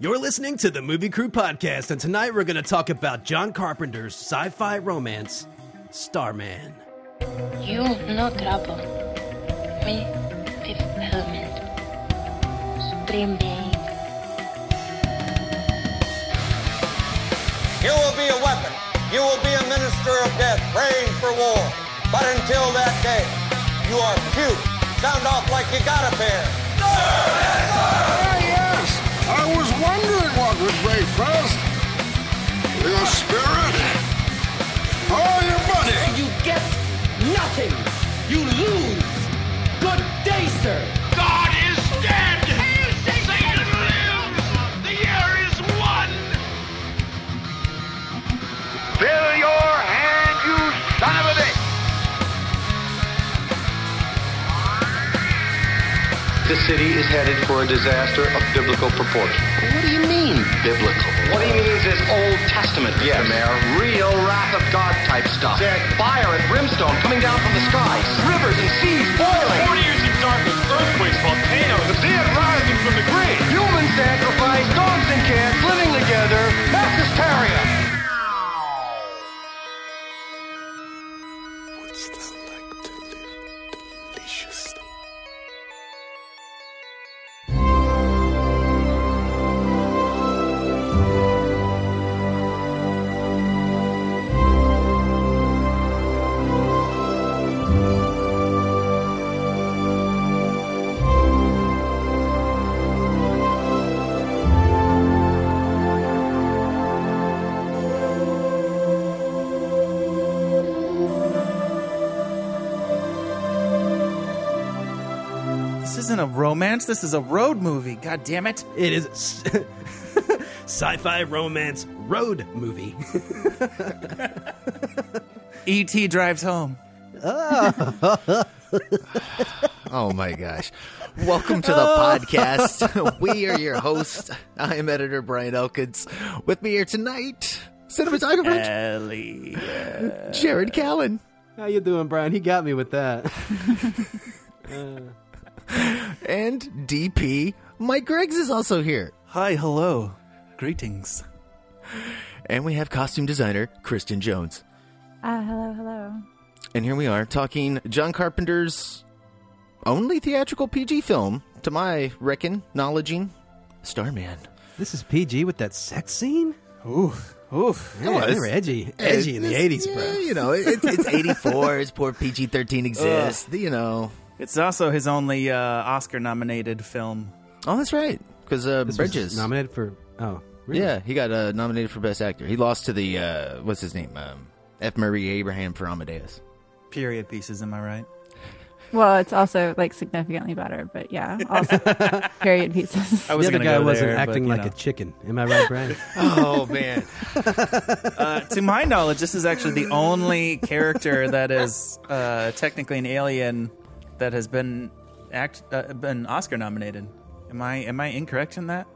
You're listening to the Movie Crew Podcast, and tonight we're going to talk about John Carpenter's sci fi romance, Starman. You no trouble. Me, Fifth Element. Supreme Being. You will be a weapon. You will be a minister of death, praying for war. But until that day, you are cute. Sound off like you got a pair. Yes. I was wondering what would break first. Your spirit or your money? You get nothing. You lose. Good day, sir. The city is headed for a disaster of biblical proportion. What do you mean, biblical? What he means is Old Testament, yes. Mr. Mayor. Real wrath of God type stuff. Fire and brimstone coming down from the skies. Rivers and seas boiling. 40 years in darkness, earthquakes, volcanoes, The dead rising from the grave. Human sacrifice, dogs and cats living together. Mass hysteria. This is a road movie. God damn it. It is sci fi romance road movie. E.T. Drives home. Oh my gosh. Welcome to the podcast. we are your hosts. I am editor Brian Elkins. With me here tonight, cinematographer Ellie. Jared Callen How you doing, Brian? He got me with that. Uh, and DP Mike Greggs is also here. Hi, hello. Greetings. And we have costume designer Kristen Jones. Uh, hello, hello. And here we are talking John Carpenter's only theatrical PG film, to my reckon, knowledging, Starman. this is PG with that sex scene? Ooh. Oof. Yeah, was. they were edgy. Edgy in the It's- 80s, bro. you know, it, it's 84. It's poor PG 13 exists. You know. It's also his only uh, Oscar nominated film. Oh, that's right. Because uh, This was Bridges. nominated for. Oh, really? Yeah, he got uh, nominated for Best Actor. He lost to the, uh, what's his name? Um, F. Murray Abraham for Amadeus. Period pieces, am I right? Well, it's also like significantly better, but yeah, also period pieces. I The was other gonna guy go wasn't there, but, acting you like know. a chicken. Am I right, Brian? Oh, man. Uh, to my knowledge, this is actually the only character that is uh, technically an alien that has been act uh, been Oscar nominated. Am I am I incorrect in that?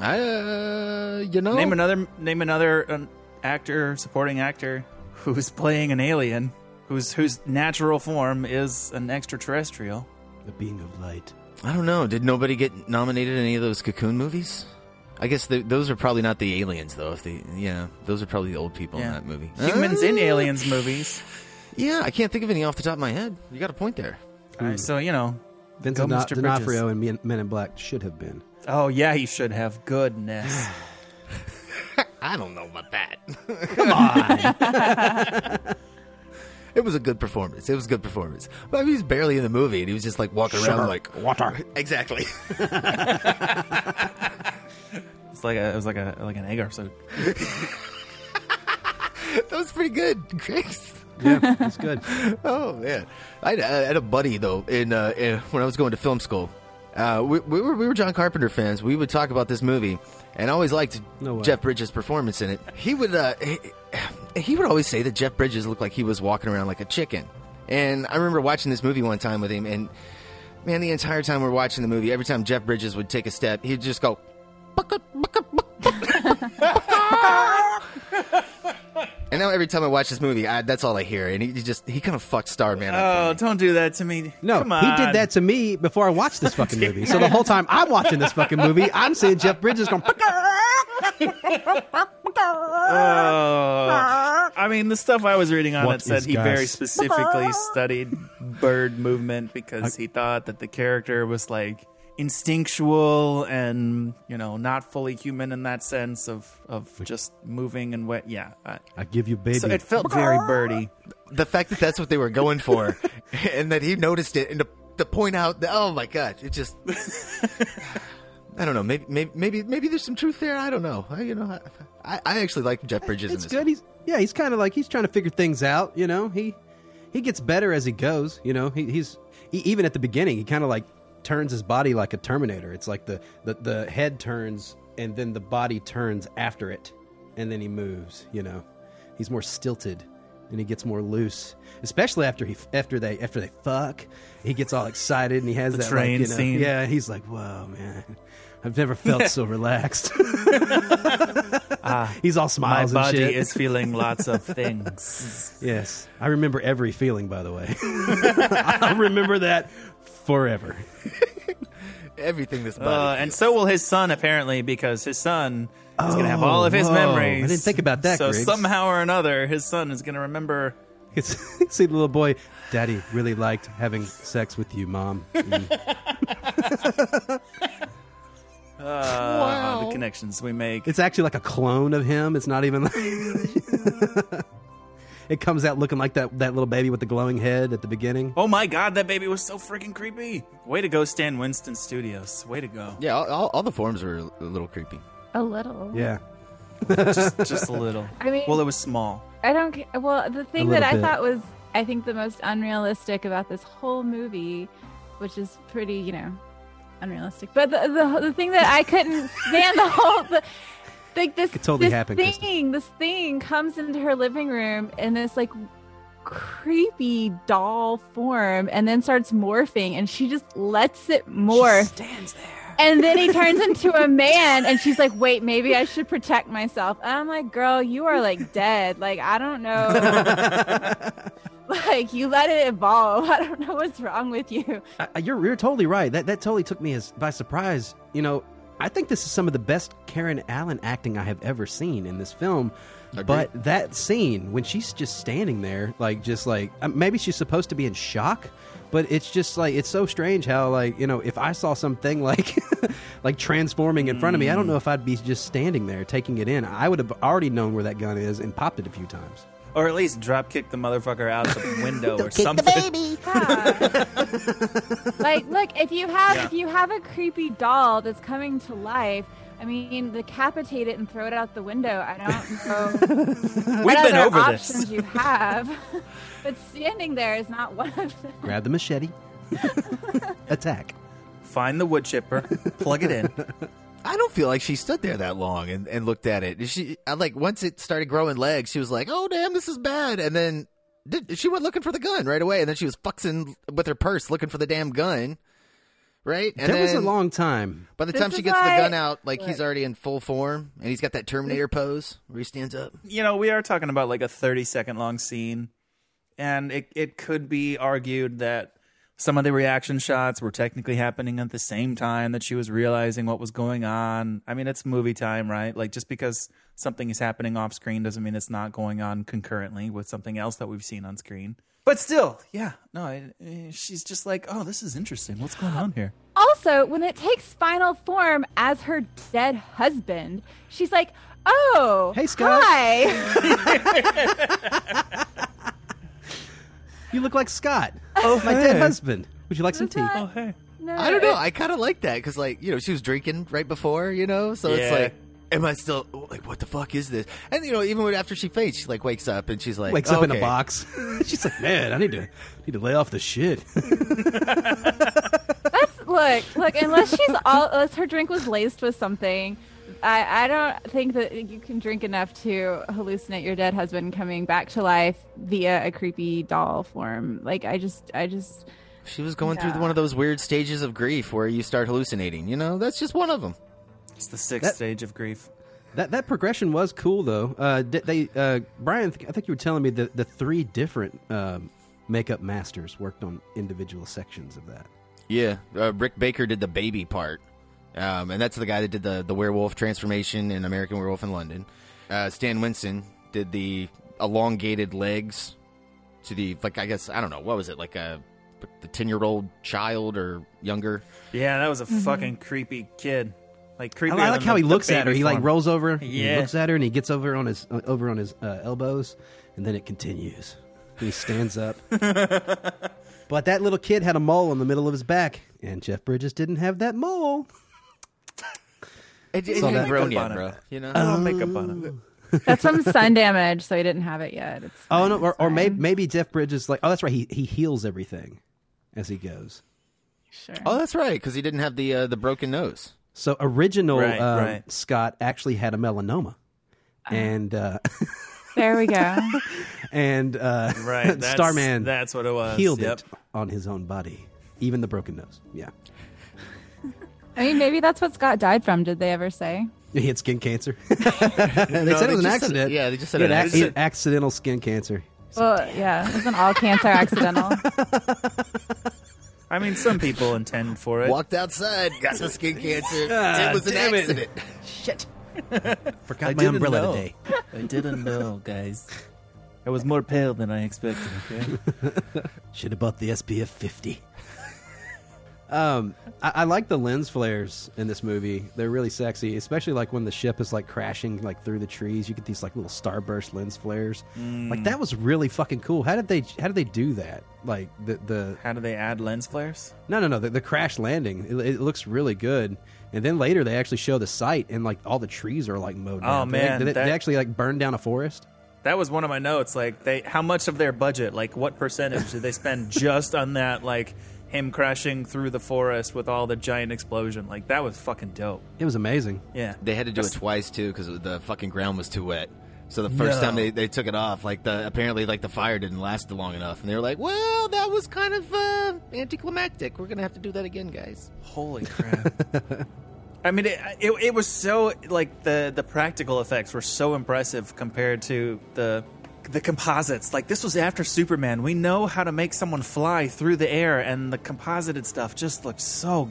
I, uh, you know. Name another name another um, actor, supporting actor who's playing an alien whose whose natural form is an extraterrestrial. a being of light. I don't know. Did nobody get nominated in any of those Cocoon movies? I guess the, those are probably not the aliens, though. If they, yeah, those are probably the old people in that movie. Humans in Uh, aliens movies. Yeah, I can't think of any off the top of my head. You got a point there. All right, so you know. Vincent Go, Mr. Bridges. D'Onofrio and Men Men in Black should have been. Oh yeah, he should have goodness. I don't know about that. Come on. It was a good performance. It was a good performance. But he was barely in the movie, and he was just like walking around like water. exactly. It's like a it was like a like an egg or so. that was pretty good, Grace. Yeah, it's good. Oh man, I had, I had a buddy though in, uh, in when I was going to film school. Uh, we, we were we were John Carpenter fans. We would talk about this movie, and I always liked No. Jeff Bridges' performance in it. He would uh, he, he would always say that Jeff Bridges looked like he was walking around like a chicken. And I remember watching this movie one time with him, and man, the entire time we're watching the movie, every time Jeff Bridges would take a step, he'd just go. And now every time I watch this movie, I, that's all I hear. And he, he just he kind of fucked Starman. up Oh, for me. don't do that to me. No, Come he did that to me before I watched this fucking movie. So the whole time I'm watching this fucking movie, I'm seeing Jeff Bridges going. Oh. I mean, the stuff I was reading on What it said is he very Gus? specifically studied bird movement because he thought that the character was like instinctual and you know not fully human in that sense of of just moving and what. Yeah, I, I give you baby. so it felt very birdy. the fact that that's what they were going for, and that he noticed it, and to, to point out that oh my god, it just. I don't know. Maybe, maybe, maybe, maybe there's some truth there. I don't know. I, you know, I, I actually like Jeff Bridges. it's in this good. He's yeah, he's kind of like he's trying to figure things out. You know, he he gets better as he goes. You know, he, he's he, even at the beginning, he kind of like turns his body like a Terminator. It's like the, the the head turns and then the body turns after it, and then he moves. You know, he's more stilted and he gets more loose. Especially after he after they after they fuck, he gets all excited and he has The that train like, you know, scene. Yeah, he's like, "Whoa, man." I've never felt so relaxed. Ah, he's all My smiles and body is feeling lots of things. Yes, I remember every feeling. By the way, I'll remember that forever. Everything this body. Uh, and feels. so will his son, apparently, because his son is going to have all of his whoa. memories. I didn't think about that, So Griggs. somehow or another, his son is going to remember. It's, see the little boy, Daddy really liked having sex with you, Mom. Mm. Uh, the connections we make. It's actually like a clone of him. It's not even. like... it comes out looking like that that little baby with the glowing head at the beginning. Oh my god, that baby was so freaking creepy. Way to go, Stan Winston Studios. Way to go. yeah, all, all, all the forms were a little creepy. A little. Yeah, just, just a little. I mean- well, it was small. I don't. ca- Well, the thing that little I bit. thought was, I think, the most unrealistic about this whole movie, which is pretty, you know, unrealistic. But the the, the thing that I couldn't stand the whole. The, like this, Could totally this happen, thing, Kristen. this thing comes into her living room in this like creepy doll form, and then starts morphing, and she just lets it morph. Stands there. And then he turns into a man, and she's like, "Wait, maybe I should protect myself." And I'm like, "Girl, you are like dead. Like I don't know. like you let it evolve. I don't know what's wrong with you." I, I- you're you're totally right. That that totally took me as by surprise. You know, I think this is some of the best Karen Allen acting I have ever seen in this film. But that scene when she's just standing there, like just like uh, maybe she's supposed to be in shock, but it's just like it's so strange how like you know if I saw something like like transforming in front of me, I don't know if I'd be just standing there taking it in. I would have already known where that gun is and popped it a few times. Or at least drop kick the motherfucker out the window or something. the baby. Yeah. like, look, if you have Yeah. if you have a creepy doll that's coming to life. I mean, decapitate it and throw it out the window. I don't know We've what been other over this. options you have, but standing there is not one of them. Grab the machete, attack. Find the wood chipper, plug it in. I don't feel like she stood there that long and, and looked at it. She I, like once it started growing legs, she was like, "Oh damn, this is bad," and then did, she went looking for the gun right away, and then she was fuxing with her purse looking for the damn gun. Right, and that was a long time. By the This time she gets why- the gun out, like he's already in full form, and he's got that Terminator pose where he stands up. You know, we are talking about like a 30 second long scene. And it, it could be argued that some of the reaction shots were technically happening at the same time that she was realizing what was going on. I mean, it's movie time, right? Like, just because something is happening off screen doesn't mean it's not going on concurrently with something else that we've seen on screen. But still, yeah, no, I, eh, she's just like, oh, this is interesting. What's going on here? Also, when it takes final form as her dead husband, she's like, "Oh, Hey, Scott." Hi. You look like Scott. Oh, my dead husband. Would you like some tea? Oh, hey. no, I don't know. it- I kind of like that because, like, you know, she was drinking right before, you know, so it's Yeah. like, am I still like, what the fuck is this? And you know, even when after she faints, she like wakes up and she's like, Wakes up in a "Okay." box. She's like, man, I need to need to lay off the shit. That's look, look. Unless she's all, unless her drink was laced with something, I, I don't think that you can drink enough to hallucinate your dead husband coming back to life via a creepy doll form. Like I just, I just, She was going Yeah. through one of those weird stages of grief where you start hallucinating. You know, that's just one of them. It's the sixth That- stage of grief. That that progression was cool though. Uh, they uh, Brian, I think you were telling me that the three different um, makeup masters worked on individual sections of that. Yeah, uh, Rick Baker did the baby part, um, and that's the guy that did the the werewolf transformation in American Werewolf in London. Uh, Stan Winston did the elongated legs to the like I guess I don't know what was it like a the ten year old child or younger. Yeah, that was a fucking creepy kid. Like I, creepy. I like how he looks at her. He like rolls over, he looks at her, and he gets over on his uh, over on his uh, elbows, and then it continues. He stands up. but that little kid had a mole in the middle of his back, and Jeff Bridges didn't have that mole. It, it hadn't grown makeup yet, bro. You know, I don't makeup on him. That's from sun damage, so he didn't have it yet. It's Oh no, or, or maybe maybe Jeff Bridges like oh that's right he he heals everything as he goes. Sure. Oh, that's right, because he didn't have the uh, the broken nose. So original Right, um, right. Scott actually had a melanoma, and uh, There we go. and uh, Right, that's- Starman that's what it was, healed yep. it on his own body, even the broken nose. Yeah, I mean, maybe that's what Scott died from. Did they ever say? he had skin cancer. they No, said it was an just said- accident. yeah, they just said he had, an ac- he accident. accidental skin cancer. Well, yeah, isn't all cancer accidental? I mean, some people intend for it. Walked outside, got the skin cancer. Ah, it was an damn it. accident. Shit, forgot my umbrella today. I didn't know, guys. I was more pale than I expected. Okay. Should have bought the SPF 50. Um, I, I like the lens flares in this movie. They're really sexy, especially like when the ship is like crashing like through the trees. You get these like little starburst lens flares. Like that was really fucking cool. How did they How did they do that? Like the the How do they add lens flares? no no no the, the crash landing. It, it looks really good. And then later they actually show the site and like all the trees are like mowed Oh, down. Did they- man, did they, that- they actually like burn down a forest? That was one of my notes. Like, they, how much of their budget, like, what percentage did they spend just on that? Like, him crashing through the forest with all the giant explosion. Like, that was fucking dope. It was amazing. Yeah, They had to do it twice too because the fucking ground was too wet. So the first No. time they, they took it off, like the apparently like the fire didn't last long enough, and they were like, "Well, that was kind of uh, anticlimactic. We're gonna have to do that again, guys." Holy crap! I mean, it, it, it was so like the the practical effects were so impressive compared to the the composites. Like this was after Superman. We know how to make someone fly through the air, and the composited stuff just looked so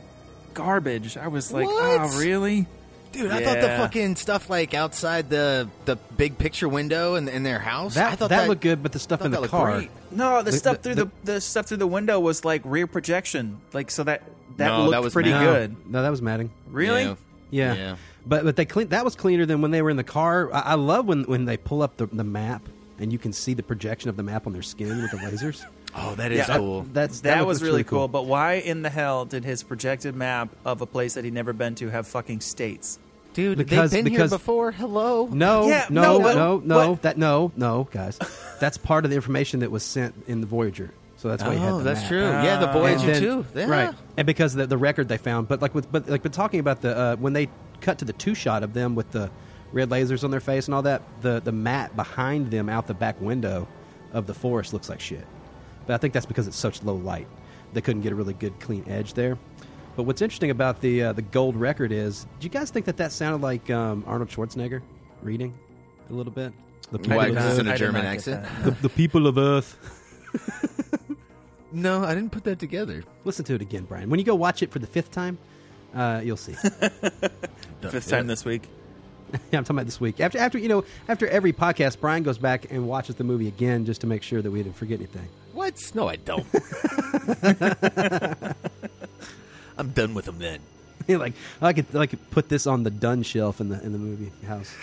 garbage. I was like, ah, What? oh, really? Dude, I thought the Yeah. fucking stuff like outside the the big picture window in, in their house. I That thought that, looked good, but the stuff thought in that the looked car. great. No, the, The- stuff the- through the- the, the stuff through the window was like rear projection. Like so that that No, looked that was pretty matte. good. No, that was matting. Really? Yeah. Yeah. Yeah. But but they clean that was cleaner than when they were in the car. I, I love when when they pull up the, the map and you can see the projection of the map on their skin with the lasers. Oh, that is Yeah, cool. That's That, look- was looks really cool. But why in the hell did his projected map of a place that he'd never been to have fucking states? Dude, Because- they've been because- here before. Hello. No, Yeah, no, no, no, but- no, no, what? that no, no, guys. That's part of the information that was sent in the Voyager. So that's why you had Oh, the that's map. true. yeah, the Ah. Voyager And then- too. Yeah. Right, and because the the record they found, but like with but like but talking about the uh, when they cut to the two shot of them with the red lasers on their face and all that, the the mat behind them out the back window of the forest looks like shit. But I think that's because it's such low light, they couldn't get a really good clean edge there. But what's interesting about the uh, the gold record is, do you guys think that that sounded like um, Arnold Schwarzenegger reading a little bit? The people, Why? of Because it's Earth, in a I did German accent. the, the people of Earth. No, I didn't put that together. Listen to it again, Brian. When you go watch it for the fifth time, uh, you'll see. Fifth time this week. Yeah, I'm talking about this week. After, after you know, after every podcast, Brian goes back and watches the movie again just to make sure that we didn't forget anything. What? No, I don't. I'm done with them then. like I could, I could put this on the done shelf in the in the movie house.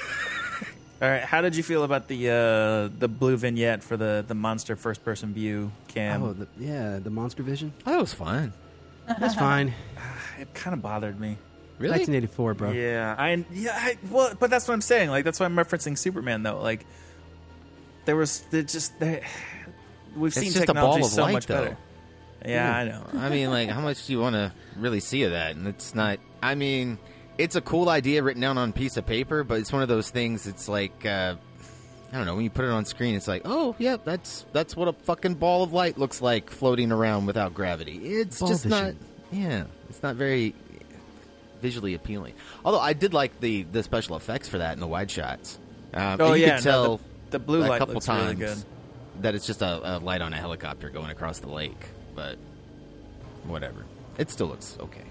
All right, how did you feel about the uh, the blue vignette for the, the monster first person view cam? oh, the, yeah, the Monster Vision. That was fine. That's fine. it kind of bothered me. Really? 1984, bro. Yeah, I yeah, I, well, but that's what I'm saying. Like that's why I'm referencing Superman though. Like there was there just there, we've It's seen just a technology ball of so light, much though. better. Yeah, I know. I mean, like, how much do you want to really see of that? And it's not. I mean, it's a cool idea written down on a piece of paper, but it's one of those things. It's like, uh, I don't know. When you put it on screen, it's like, oh, yeah, that's that's what a fucking ball of light looks like floating around without gravity. It's Ball just not. Yeah, it's not very. Visually appealing. Although I did like the the special effects for that in the wide shots. Um, Oh, you yeah, could no, tell the- the blue a light couple looks really times good. that it's just a, a light on a helicopter going across the lake, but whatever. It still looks okay.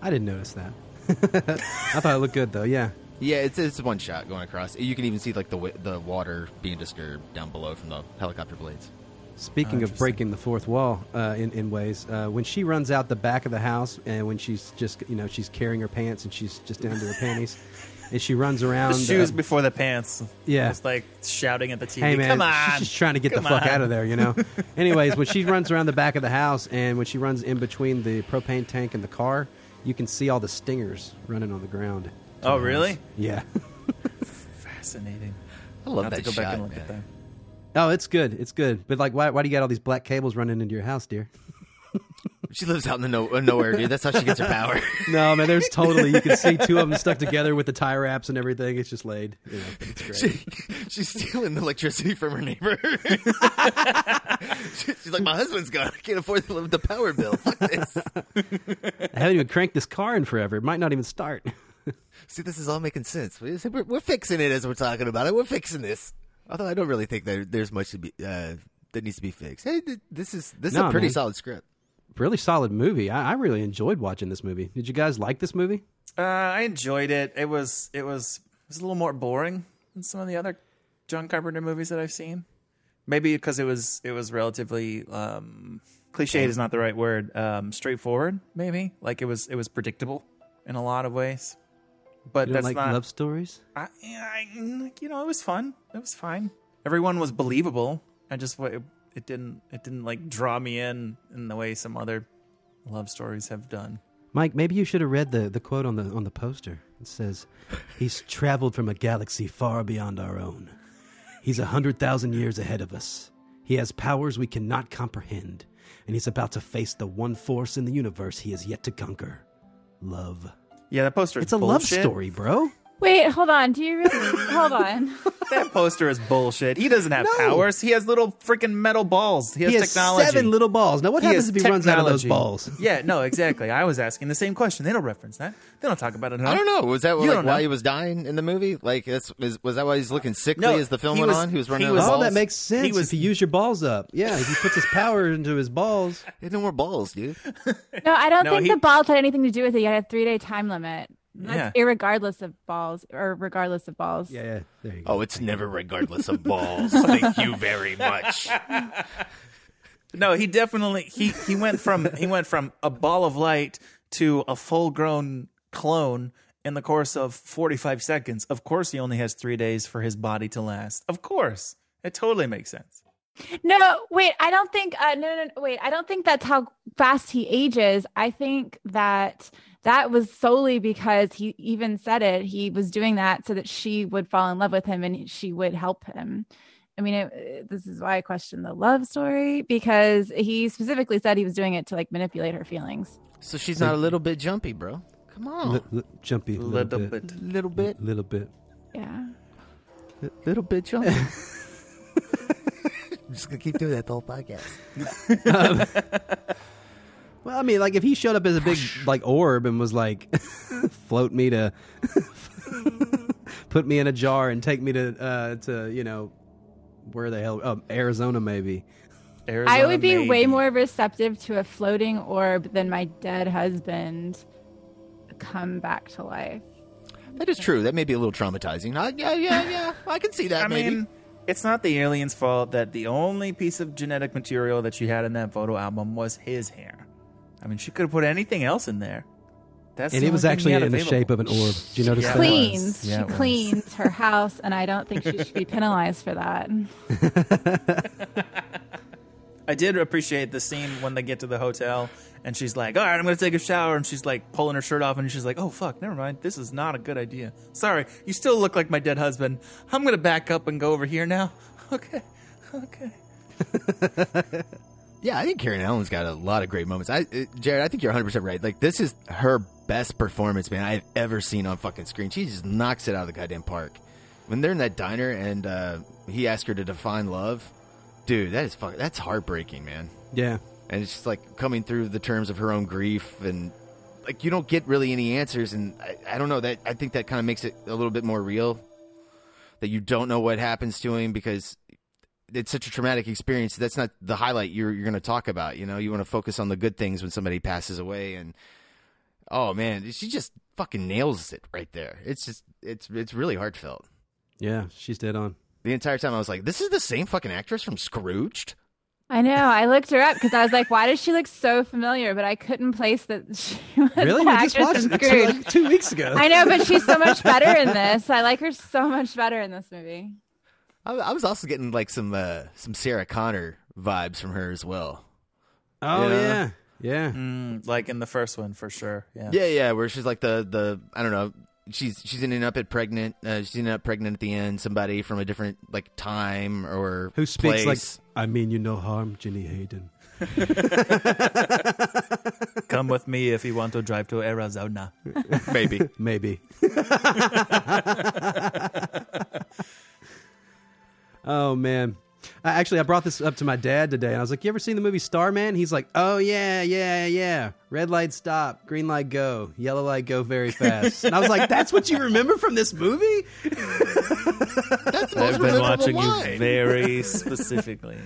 I didn't notice that. I thought it looked good though. Yeah. Yeah, it's it's one shot going across. You can even see like the the water being disturbed down below from the helicopter blades. Speaking of breaking the fourth wall uh, in in ways, uh, when she runs out the back of the house and when she's just you know she's carrying her pants and she's just down to her panties, and she runs around. The shoes uh, before the pants. Yeah. Just like shouting at the TV. Hey man, Come on. she's just trying to get Come the fuck on." out of there, you know. Anyways, when she runs around the back of the house and when she runs in between the propane tank and the car, you can see all the stingers running on the ground. Oh, really? house. Yeah. Fascinating. I love I'll that to go back shot, and look man. at that. Oh, it's good. It's good. But like, why, why do you got all these black cables running into your house, dear? She lives out in the no- nowhere, dude. That's how she gets her power. No, man. There's totally you can see two of them stuck together with the tie wraps and everything. It's just laid. You know, it's great. She, she's stealing the electricity from her neighbor. She- she's like, my husband's gone. I can't afford the, the power bill. Fuck this. I haven't even cranked this car in forever. It might not even start. See, this is all making sense. We're, we're fixing it as we're talking about it. We're fixing this. Although I don't really think that there's much to be uh, that needs to be fixed. Hey, th- this is this is No, a pretty man. solid script. really solid movie. I, I really enjoyed watching this movie. Did you guys like this movie? Uh, I enjoyed it. It was it was it was a little more boring than some of the other John Carpenter movies that I've seen. Maybe because it was it was relatively um, cliched is not the right word. Um, straightforward, maybe like it was it was predictable in a lot of ways. But that's like not love stories? I, I, you know, it was fun. It was fine. Everyone was believable. I just it, it didn't it didn't like draw me in in the way some other love stories have done. Mike, maybe you should have read the, the quote on the on the poster. It says, "He's traveled from a galaxy far beyond our own. He's a hundred thousand years ahead of us. He has powers we cannot comprehend, and he's about to face the one force in the universe he has yet to conquer: love." Yeah, that poster. It's a love story, bro. Wait, hold on. Do you really? hold on. That poster is bullshit. He doesn't have No. powers. He has little freaking metal balls. He has, He has technology. seven little balls. Now, what He happens has if he runs out of those technology. balls? Yeah, no, exactly. I was asking the same question. They don't reference that. They don't talk about it. Enough. I don't know. Was that like don't why he was dying in the movie? Like that's is, was that why he's looking sickly No, as the film he went was- on? He was running he out was- of Oh, balls. that makes sense. He was- if you use your balls up, yeah. If he puts his power into his balls, He had no more balls, dude. No, I don't No, think he- the balls had anything to do with it. You had a three day time limit. That's Yeah. irregardless of balls or regardless of balls. yeah, yeah. There you go. Oh, it's never regardless of balls. Thank you very much. No, he definitely he he went from he went from a ball of light to a full grown clone in the course of 45 seconds. Of course he only has 3 days for his body to last. Of course. It totally makes sense. No, no, wait. I don't think. Uh, no, no, no, wait. I don't think that's how fast he ages. I think that that was solely because he even said it. He was doing that so that she would fall in love with him and she would help him. I mean, it, it- this is why I question the love story because he specifically said he was doing it to like manipulate her feelings. So she's not a little bit jumpy, bro. Come on, Li- li- jumpy, little, Little bit, bit. little bit, little bit. Yeah. little bit jumpy. I'm just gonna keep doing that the whole podcast. Well, I mean, like if he showed up as a big like orb and was like, float me to, put me in a jar and take me to uh to you know, where the hell? Oh, Arizona maybe. I would be way more receptive to a floating orb than my dead husband come back to life. That is true. That may be a little traumatizing. Uh, yeah, yeah, yeah. I can see that. I maybe. mean, it's not the alien's fault that the only piece of genetic material that she had in that photo album was his hair. I mean, she could have put anything else in there. That's And the it was actually he had in the shape of an orb. Do you notice Yeah. that? Cleans. Yeah, she cleans her house, and I don't think she should be penalized for that. I did appreciate the scene when they get to the hotel and she's like, "All right, I'm going to take a shower," and she's like pulling her shirt off and she's like, "Oh fuck, never mind. This is not a good idea. Sorry, you still look like my dead husband. I'm going to back up and go over here now." Okay, okay. Yeah, I think Karen Allen's got a lot of great moments. I, uh, Jared, I think you're 100 percent right. Like this is her best performance, man, I've ever seen on fucking screen. She just knocks it out of the goddamn park. When they're in that diner and uh, he asks her to define love, dude, that is fuck. That's heartbreaking, man. Yeah. And it's just like coming through the terms of her own grief and like you don't get really any answers, and I, I don't know that I think that kind of makes it a little bit more real. That you don't know what happens to him because it's such a traumatic experience. That's not the highlight you're you're going to talk about. You know, you want to focus on the good things when somebody passes away, and oh man, she just fucking nails it right there. It's just it's it's really heartfelt. Yeah, she's dead on. The entire time I was like, this is the same fucking actress from Scrooged. I know. I looked her up because I was like, "Why does she look so familiar?" But I couldn't place that she was Really? the We just actress watched in it Scrooge. like, two weeks ago. I know, but she's so much better in this. I like her so much better in this movie. I, I was also getting like some uh, some Sarah Connor vibes from her as well. Oh Yeah. yeah, yeah. Mm, like in the first one, for sure. Yeah. Yeah, yeah, where she's like the the I don't know. She's she's ending up at pregnant. Uh, she's ending up pregnant at the end. Somebody from a different like time or Who speaks place. like I mean you no harm, Jenny Hayden. Come with me if you want to drive to Arizona. maybe Maybe. oh man. I, actually, I brought this up to my dad today, and I was like, "You ever seen the movie Starman?" He's like, "Oh yeah, yeah, yeah. Red light stop, green light go, yellow light go very fast." and I was like, "That's what you remember from this movie?" that's the most I've been watching line. you very specifically.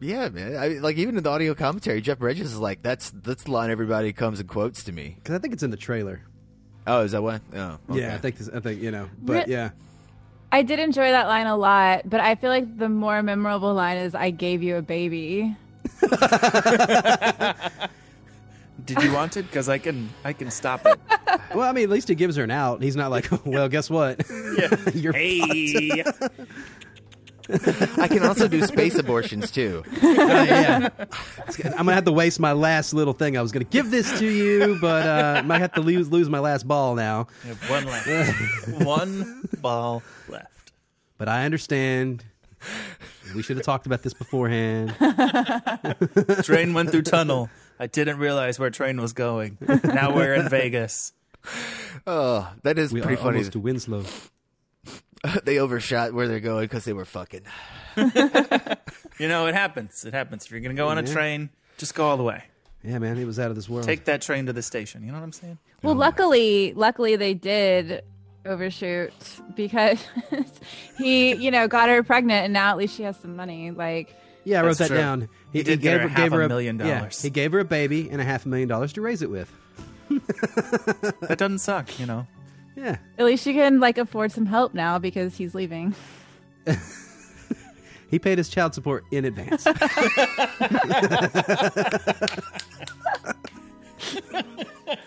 Yeah, man. I mean, like even in the audio commentary, Jeff Bridges is like, "That's that's the line everybody comes and quotes to me." Because I think it's in the trailer. Oh, is that what? Oh, okay. Yeah, I think this, I think you know, but Re- yeah. I did enjoy that line a lot, but I feel like the more memorable line is "I gave you a baby." Did you want it? Because I can, I can stop it. Well, I mean, at least he gives her an out. He's not like, "Well, guess what? Yeah. You're Hey, I can also do space abortions too. Uh, yeah. I'm gonna have to waste my last little thing. I was gonna give this to you, but uh, might have to lose lose my last ball now. You have one left. one ball left. But I understand. We should have talked about this beforehand. Train went through tunnel. I didn't realize where train was going. Now we're in Vegas. Oh, that is We pretty are funny. almost to Winslow. they overshot where they're going because they were fucking. You know, it happens. It happens. If you're going to go on a Yeah. train, just go all the way. Yeah, man, he was out of this world. Take that train to the station. You know what I'm saying? Well, luckily, luckily they did overshoot because he, you know, got her pregnant, and now at least she has some money. Like, yeah, I wrote that true. down. He did get her half a million yeah, dollars. he gave her a baby and a half a million dollars to raise it with. That doesn't suck, you know. Yeah, at least she can like afford some help now because he's leaving. he paid his child support in advance.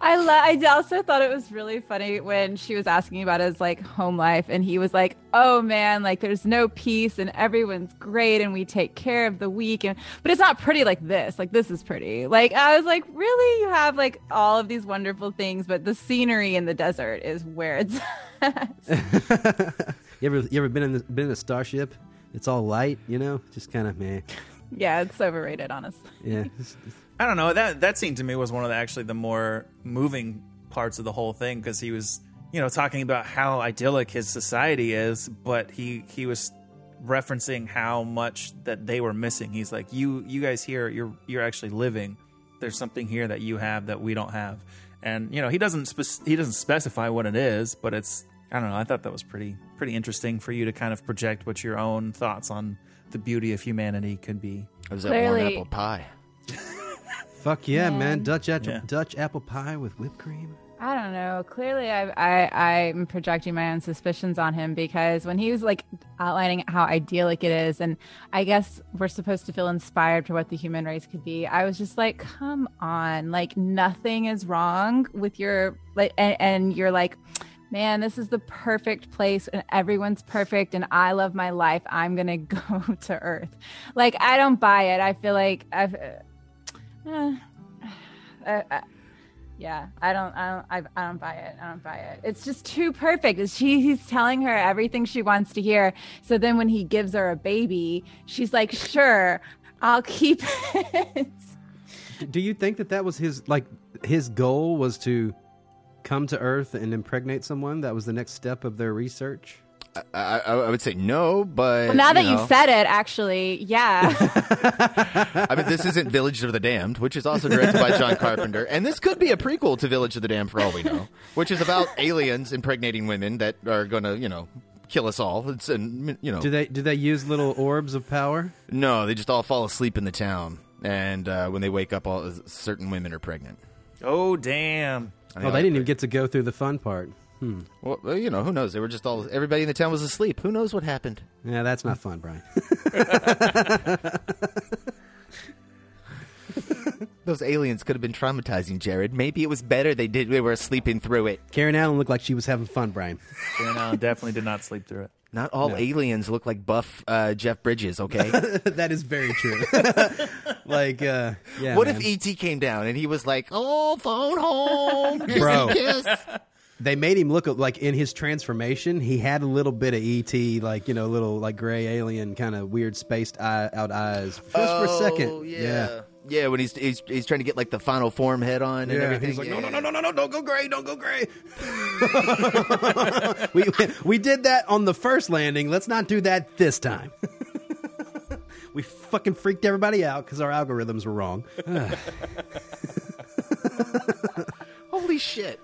I lo- I also thought it was really funny when she was asking about his like home life, and he was like, "Oh man, like there's no peace, and everyone's great, and we take care of the weak, and but it's not pretty like this. Like this is pretty. Like I was like, really, you have like all of these wonderful things, but the scenery in the desert is where it's." you ever you ever been in the, been in a starship? It's all light, you know, just kind of man. yeah, it's overrated, honestly. Yeah, it's- it's- I don't know. That that scene to me was one of the actually the more moving parts of the whole thing because he was, you know, talking about how idyllic his society is, but he he was referencing how much that they were missing. He's like, "You you guys here, you're you're actually living. There's something here that you have that we don't have." And you know, he doesn't spec- he doesn't specify what it is, but it's I don't know. I thought that was pretty pretty interesting for you to kind of project what your own thoughts on the beauty of humanity could be. It was that warm Clearly- apple pie. Fuck yeah, man! Man. Dutch apple, Yeah. Dutch apple pie with whipped cream. I don't know. Clearly, I, I I'm projecting my own suspicions on him because when he was like outlining how idyllic it is, and I guess we're supposed to feel inspired for what the human race could be. I was just like, come on, like nothing is wrong with your like, and, and you're like, man, this is the perfect place, and everyone's perfect, and I love my life. I'm gonna go to Earth. Like I don't buy it. I feel like I've. Uh, uh, uh, yeah, I don't, I don't, I, I don't buy it. I don't buy it. It's just too perfect. She, he's telling her everything she wants to hear. So then when he gives her a baby, she's like, "Sure, I'll keep it." Do you think that that was his like his goal was to come to Earth and impregnate someone? That was the next step of their research. I, I, I would say no, but Well, now that you you know. said it, actually, yeah. I mean, this isn't Village of the Damned, which is also directed by John Carpenter, and this could be a prequel to Village of the Damned for all we know, which is about aliens impregnating women that are going to, you know, kill us all. It's and you know, Do they do they use little orbs of power? no, they just all fall asleep in the town, and uh, when they wake up, all certain women are pregnant. Oh damn! Oh, they didn't even get to go through the fun part. Hmm. Well, well, you know, who knows? They were just all everybody in the town was asleep. Who knows what happened? Yeah, that's not fun, Brian. Those aliens could have been traumatizing, Jared. Maybe it was better they did. They were sleeping through it. Karen Allen looked like she was having fun, Brian. Karen Allen definitely did not sleep through it. Not all No. aliens look like buff uh, Jeff Bridges. Okay. that is very true. like, uh, yeah. what man. if ET came down and he was like, "Oh, phone home, kiss, Bro. kiss." They made him look like in his transformation, he had a little bit of ET, like you know, little like gray alien kind of weird spaced eye, out eyes, just for a second. Oh, yeah. yeah. when he's, he's he's trying to get like the final form head on and Yeah, everything. he's like, no, Yeah. no, no, no, no, no, don't go gray, don't go gray. we we did that on the first landing. Let's not do that this time. we fucking freaked everybody out because our algorithms were wrong. Holy shit!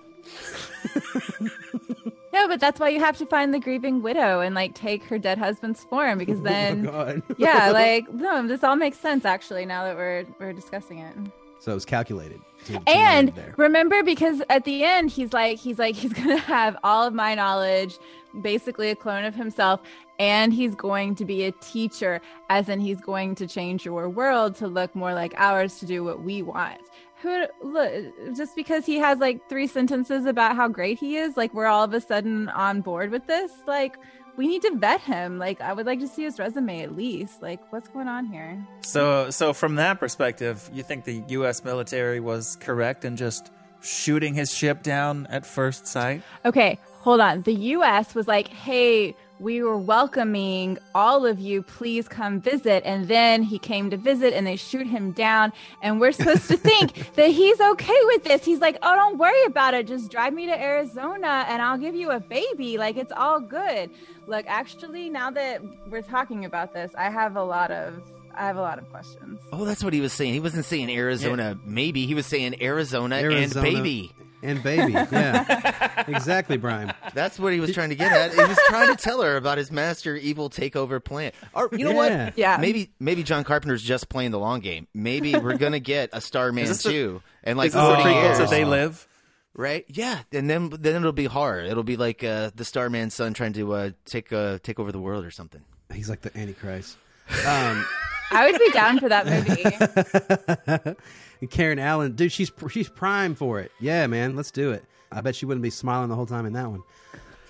no, but that's why you have to find the grieving widow and like take her dead husband's form because oh then, oh yeah, like no, this all makes sense actually now that we're we're discussing it. so it was calculated. to- to And remember, because at the end he's like he's like he's gonna have all of my knowledge, basically a clone of himself, and he's going to be a teacher, as in he's going to change your world to look more like ours to do what we want. Who look just because he has like three sentences about how great he is, like we're all of a sudden on board with this. Like we need to vet him. Like I would like to see his resume at least. Like what's going on here? So, so from that perspective, you think the U.S. military was correct in just shooting his ship down at first sight? Okay, hold on. The US was like, hey, we were welcoming all of you. Please come visit. And then he came to visit and they shoot him down. And we're supposed to think that he's okay with this. He's like, oh, don't worry about it. Just drive me to Arizona and I'll give you a baby. Like, it's all good. Look, actually, now that we're talking about this, I have a lot of. I have a lot of questions. Oh, that's what he was saying. He wasn't saying Arizona. Maybe he was saying Arizona, Arizona and baby. And baby, yeah, exactly, Brian. That's what he was trying to get at. He was trying to tell her about his master evil takeover plan. Or you know Yeah. what? Yeah. Maybe maybe John Carpenter's just playing the long game. Maybe we're gonna get a Starman Is this two and like Is this a 40 prequel years, to They Live? right? Yeah, and then then it'll be hard. It'll be like uh, the Starman son trying to uh, take uh, take over the world or something. He's like the Antichrist. Um, I would be down for that movie. Karen Allen, dude, she's she's prime for it. Yeah, man, let's do it. I bet she wouldn't be smiling the whole time in that one.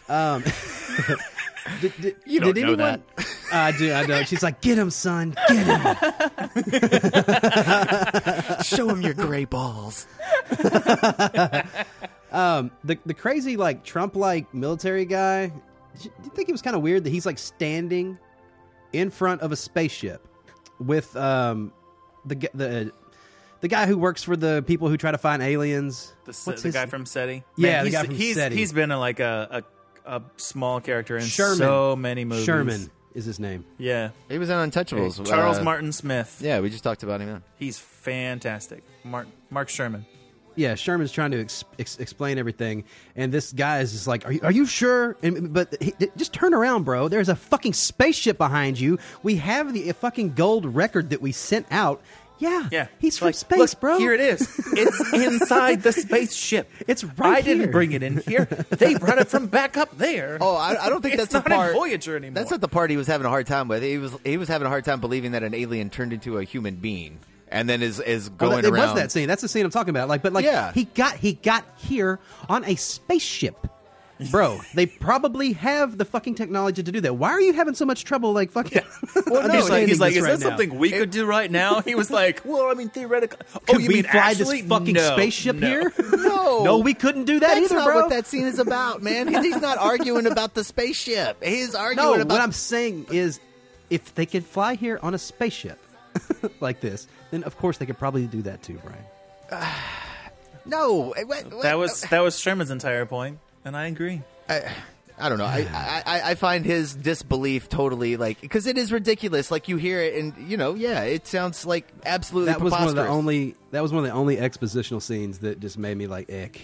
Um, did, did, You don't did know anyone, I do. I know. She's like, "Get him, son. Get him." Show him your gray balls. Um, the the crazy like Trump like military guy. Do you think it was kind of weird that he's like standing in front of a spaceship with um the the the guy who works for the people who try to find aliens? The, s- What's the his- guy from SETI? Yeah, the he's, guy from he's, SETI. He's been a, like a, a, a small character in Shermin. so many movies. Shermin is his name. Yeah. He was on Untouchables. Charles uh, Martin Smith. Yeah, we just talked about him. He's fantastic. Mark, Mark Shermin. Yeah, Shermin's trying to ex- ex- explain everything, and this guy is just like, "Are you, are you sure?" And but he, just turn around, bro. There's a fucking spaceship behind you. We have the fucking gold record that we sent out. Yeah, Yeah. he's from Like, space, look, bro. Here it is. It's inside the spaceship. It's right I didn't bring it in here. They brought it from back up there. Oh, I, I don't think It's that's the not in part. Voyager anymore. That's not the part he was having a hard time with. He was he was having a hard time believing that an alien turned into a human being, and then is is Well, going that- it around. was that scene. That's the scene I'm talking about. Like, but like, Yeah. he got he got here on a spaceship, bro. they probably have the fucking technology to do that. Why are you having so much trouble? Like, fucking. Well, no, he's like, he's like, this is right that now?" something we could do right now? He was like, well, I mean, theoretically. Oh, Could you we mean fly actually? this fucking No, spaceship no. here? No, no, we couldn't do that That's either, not bro. what that scene is about, man. He's not arguing about the spaceship. He's arguing no, about. what I'm saying is, if they could fly here on a spaceship like this, then of course they could probably do that too, Brian. no, what- what- That was that was Shermin's entire point, and I agree. I I don't know. I, I, I- I find his disbelief totally like because it is ridiculous. Like you hear it, and you know, yeah, it sounds like absolutely that was one of the only that was one of the only expositional scenes that just made me like ick.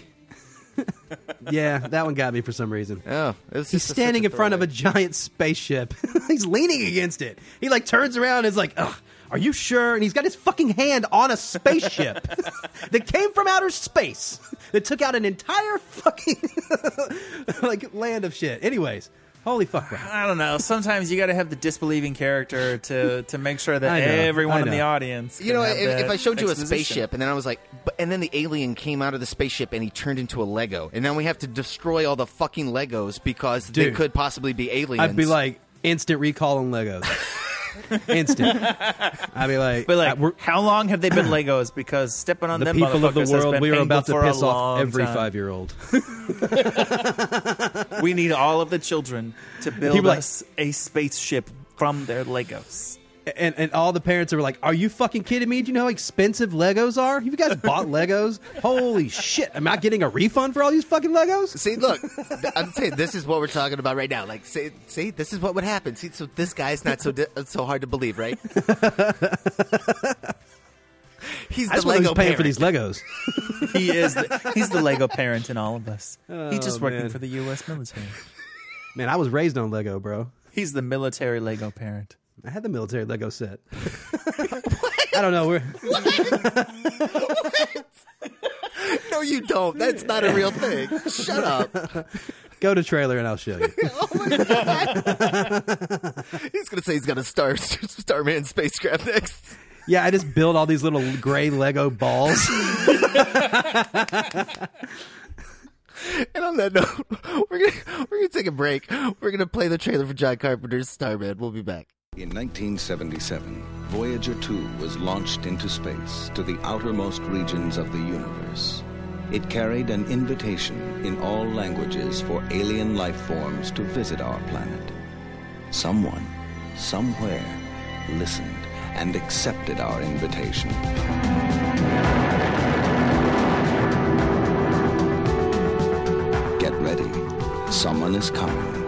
yeah, that one got me for some reason. Oh, it was He's just a- standing in a front of a giant spaceship. he's leaning against it. He like turns around and is like, Ugh, "Are you sure?" And he's got his fucking hand on a spaceship that came from outer space that took out an entire fucking like land of shit. Anyways, holy fuck, bro. I don't know. Sometimes you got to have the disbelieving character to to make sure that I know, everyone I in the know. audience. You know, have if, if I showed you a exposition. spaceship and then I was like, but, and then the alien came out of the spaceship and he turned into a Lego, and now we have to destroy all the fucking Legos because they Dude. could possibly be aliens. I'd be like instant recall on Legos. instant. I'd be like, But I- like, we're- how long have they been Legos? Because stepping on them, the them people of the motherfuckers has world, been we are about to for a piss off long every time. five year old. We need all of the children to build People like- us a spaceship from their Legos. And and all the parents are like, "Are you fucking kidding me? Do you know how expensive Legos are? Have you guys bought Legos? Holy shit! I'm I getting a refund for all these fucking Legos?" See, look, I'm saying this is what we're talking about right now. Like, see, see, this is what would happen. See, so this guy's not so di- so hard to believe, right? He's the just wonder Lego who's paying for parent. these Legos. He is the, he's the Lego parent in all of us. he's oh, just Oh, working man. for the U.S. military. Man, I was raised on Lego, bro. He's the military Lego parent. I had the military Lego set. I don't know. We're No, you don't. That's not a real thing. Shut up. go to trailer and I'll show you. Oh he's gonna say he's got a Star Starman spacecraft next. Yeah, I just build all these little gray Lego balls. And on that note, we're gonna we're gonna take a break. We're gonna play the trailer for John Carpenter's Starman. We'll be back. In 1977, Voyager 2 was launched into space to the outermost regions of the universe. It carried an invitation in all languages for alien life forms to visit our planet. Someone, somewhere, listened and accepted our invitation. Get ready. Someone is coming.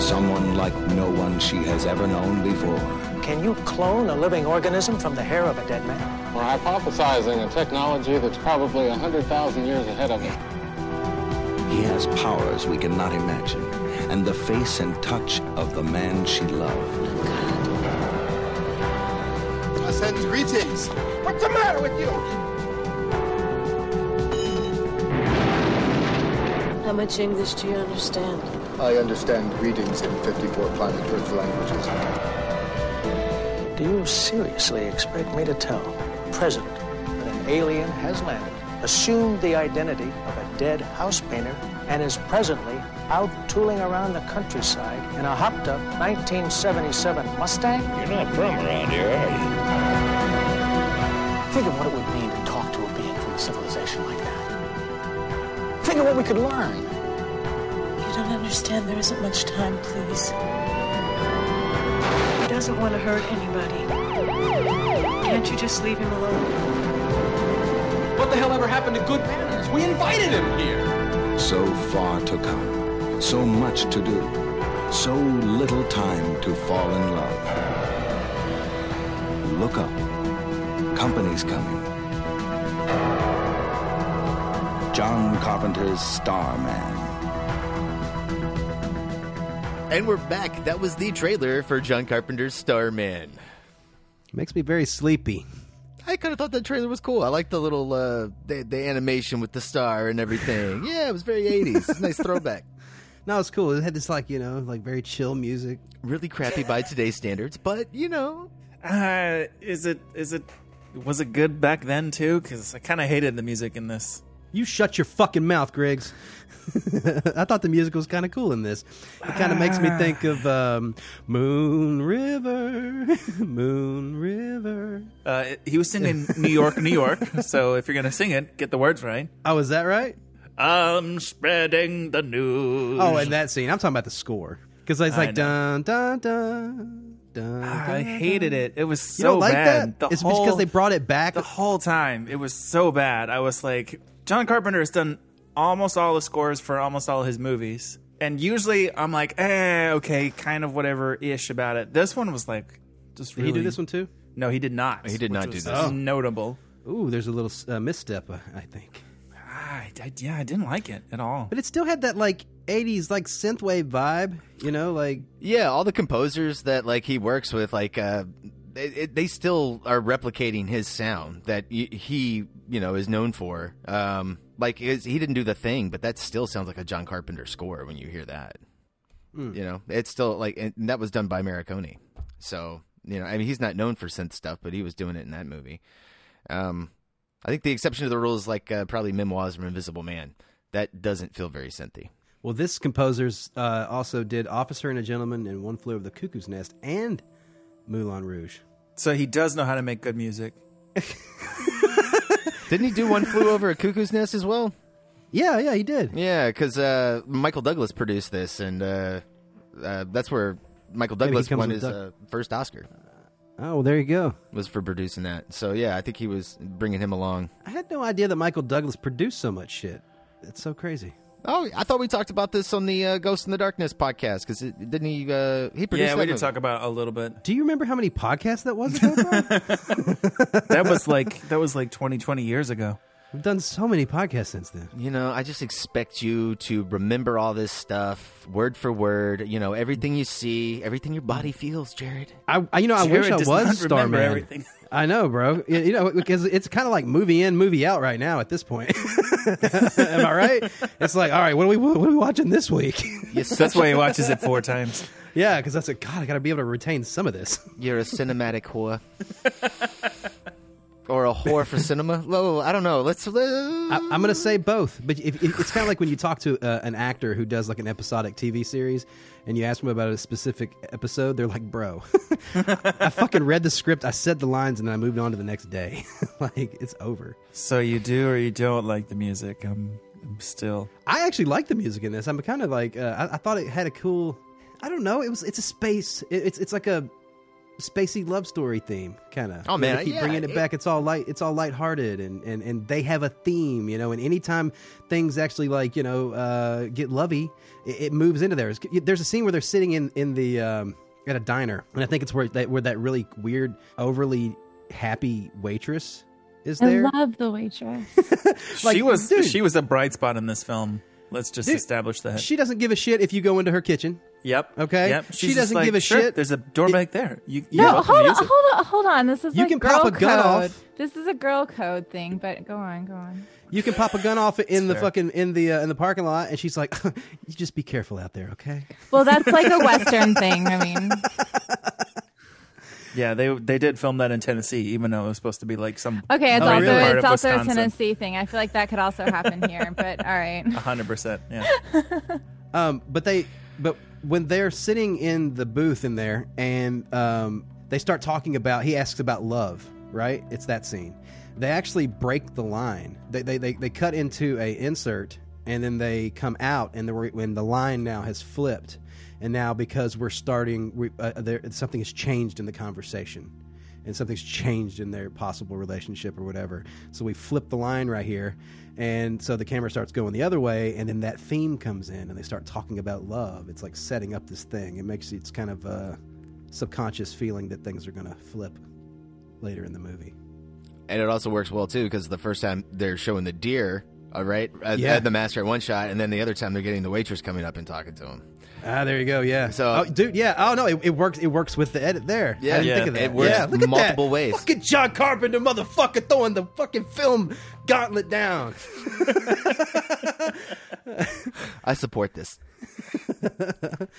Someone like no one she has ever known before. Can you clone a living organism from the hair of a dead man? We're hypothesizing a technology that's probably 100,000 years ahead of us. He has powers we cannot imagine, and the face and touch of the man she loved. I send greetings. What's the matter with you? How much English do you understand? I understand readings in 54 planet Earth languages. Do you seriously expect me to tell the President that an alien has landed, assumed the identity of a dead house painter, and is presently out tooling around the countryside in a hopped up 1977 Mustang? You're not from around here, are you? Think of what it would mean to talk to a being from a civilization like that. Think of what we could learn. You don't understand. There isn't much time, please. He doesn't want to hurt anybody. Can't you just leave him alone? What the hell ever happened to good manners? We invited him here. So far to come, so much to do, so little time to fall in love. Look up. Company's coming. John Carpenter's Starman. And we're back. That was the trailer for John Carpenter's Starman. Makes me very sleepy. I kind of thought that trailer was cool. I like the little uh, the, the animation with the star and everything. Yeah, it was very 80s. nice throwback. No, it's cool. It had this like you know like very chill music. Really crappy by today's standards, but you know, Uh, is it is it was it good back then too? Because I kind of hated the music in this. You shut your fucking mouth, Griggs. I thought the music was kind of cool in this. It kind of makes me think of um, Moon River, Moon River. Uh, he was singing New York, New York. So if you're gonna sing it, get the words right. Oh, is that right? I'm spreading the news. Oh, and that scene. I'm talking about the score because it's I like dun dun dun dun. I dun, hated dun. it. It was You so don't like bad. that? The It's whole, because they brought it back. the whole time. It was so bad. I was like, John Carpenter has done almost all the scores for almost all his movies, and usually I'm like, eh, okay, kind of whatever ish about it. This one was like, just Did he do this one too? No, he did not. He did not do this. Oh. Notable. Ooh, there's a little uh, misstep, uh, I think. I, I- yeah, I didn't like it at all. But it still had that like '80s like synthwave vibe, you know, like Yeah, all the composers that like he works with, like uh, it, they still are replicating his sound that y- he, you know, is known for. Um, like his, he didn't do the thing, but that still sounds like a John Carpenter score when you hear that. Hmm. You know, it's still like, and that was done by Morricone. So you know, I mean, he's not known for synth stuff, but he was doing it in that movie. Um, I think the exception to the rule is like uh, probably Memoirs of Invisible Man. That doesn't feel very synthy. Well, this composer's uh, also did Officer and a Gentleman and One Flew Over the Cuckoo's Nest and Moulin Rouge. So he does know how to make good music. Didn't he do One Flew Over a Cuckoo's Nest as well? Yeah, yeah, he did. Yeah, because uh, Michael Douglas produced this, and uh, uh, that's where Michael Maybe he Douglas comes won with his Doug- uh, first Oscar. Oh, well, there you go. Was for producing that. So yeah, I think he was bringing him along. I had no idea that Michael Douglas produced so much shit. It's so crazy. Oh, I thought we talked about this on the uh, Ghost and the Darkness podcast because didn't he? Uh, he produced. Yeah, we that did movie. talk about it a little bit. Do you remember how many podcasts that was? That was like that was like 20, 20 years ago. We've done so many podcasts since then. You know, I just expect you to remember all this stuff word for word. You know, everything you see, everything your body feels, Jared. I, I you know, I wish I was remember Starman. everything. I know, bro. You you know, because it's kind of like movie in, movie out right now at this point. Am I right? It's like, all right, what are we what are we watching this week? Yes, That's why he watches it four times. yeah, because that's like, God, I got to be able to retain some of this. You're a cinematic whore. or a whore for cinema? Well, I don't know. Let's. I, I'm going to say both, but if, if, it's kind of like when you talk to uh, an actor who does like an episodic TV series, and you ask them about a specific episode, they're like, "Bro, I fucking read the script, I said the lines, and then I moved on to the next day. like it's over." So you do or you don't like the music? I'm, I'm still. I actually like the music in this. I'm kind of like, uh, I, I thought it had a cool. I don't know. It was. It's a space. It, it's it's like a spacey love story theme, kind of. Oh, man, they keep yeah, bringing it, it- back. It's all light. It's all lighthearted, and and and they have a theme, you know. And anytime things actually like you know uh, get lovey, it, it moves into there. It's- There's a scene where they're sitting in in the um, at a diner, and I think it's where that where that really weird, overly happy waitress is there. I love the waitress. Like, she was dude. she was a bright spot in this film. Let's just Dude, establish that. She doesn't give a shit if you go into her kitchen. yep. Okay. Yep. She She's just doesn't like, give a "Sure, shit. There's a door back there. You, you no, hold on, use it." hold on, hold on. This is You like can girl pop a gun code. off. This is a girl code thing, but go on, go on. You can pop a gun off in the fair. fucking in the uh, in the parking lot, and she's like, "You just be careful out there, okay?" Well, that's like a Western thing. I mean, Yeah, they they did film that in Tennessee, even though it was supposed to be like some. okay, it's also part it's of also a Tennessee thing. I feel like that could also happen here, but all right. hundred percent. Yeah. Um, but they, but when they're sitting in the booth in there, and um, they start talking about, he asks about love, right? It's that scene. They actually break the line. They they they, they cut into a insert, and then they come out, and the when the line now has flipped, and now because we're starting, we, uh, there something has changed in the conversation. and something's changed in their possible relationship or whatever. So we flip the line right here, and so the camera starts going the other way, and then that theme comes in, and they start talking about love. It's like setting up this thing. It makes it's kind of a subconscious feeling that things are going to flip later in the movie. And it also works well too because the first time they're showing the deer, all right, Yeah. at the master at one shot, and then the other time they're getting the waitress coming up and talking to him. Ah, there you go. Yeah. So- oh, dude, yeah. Oh no, it, it works. It works with the edit there. Yeah. I didn't Yeah, think of that. it works yeah, look at multiple that. ways. Fucking John Carpenter, motherfucker, throwing the fucking film gauntlet down. I support this.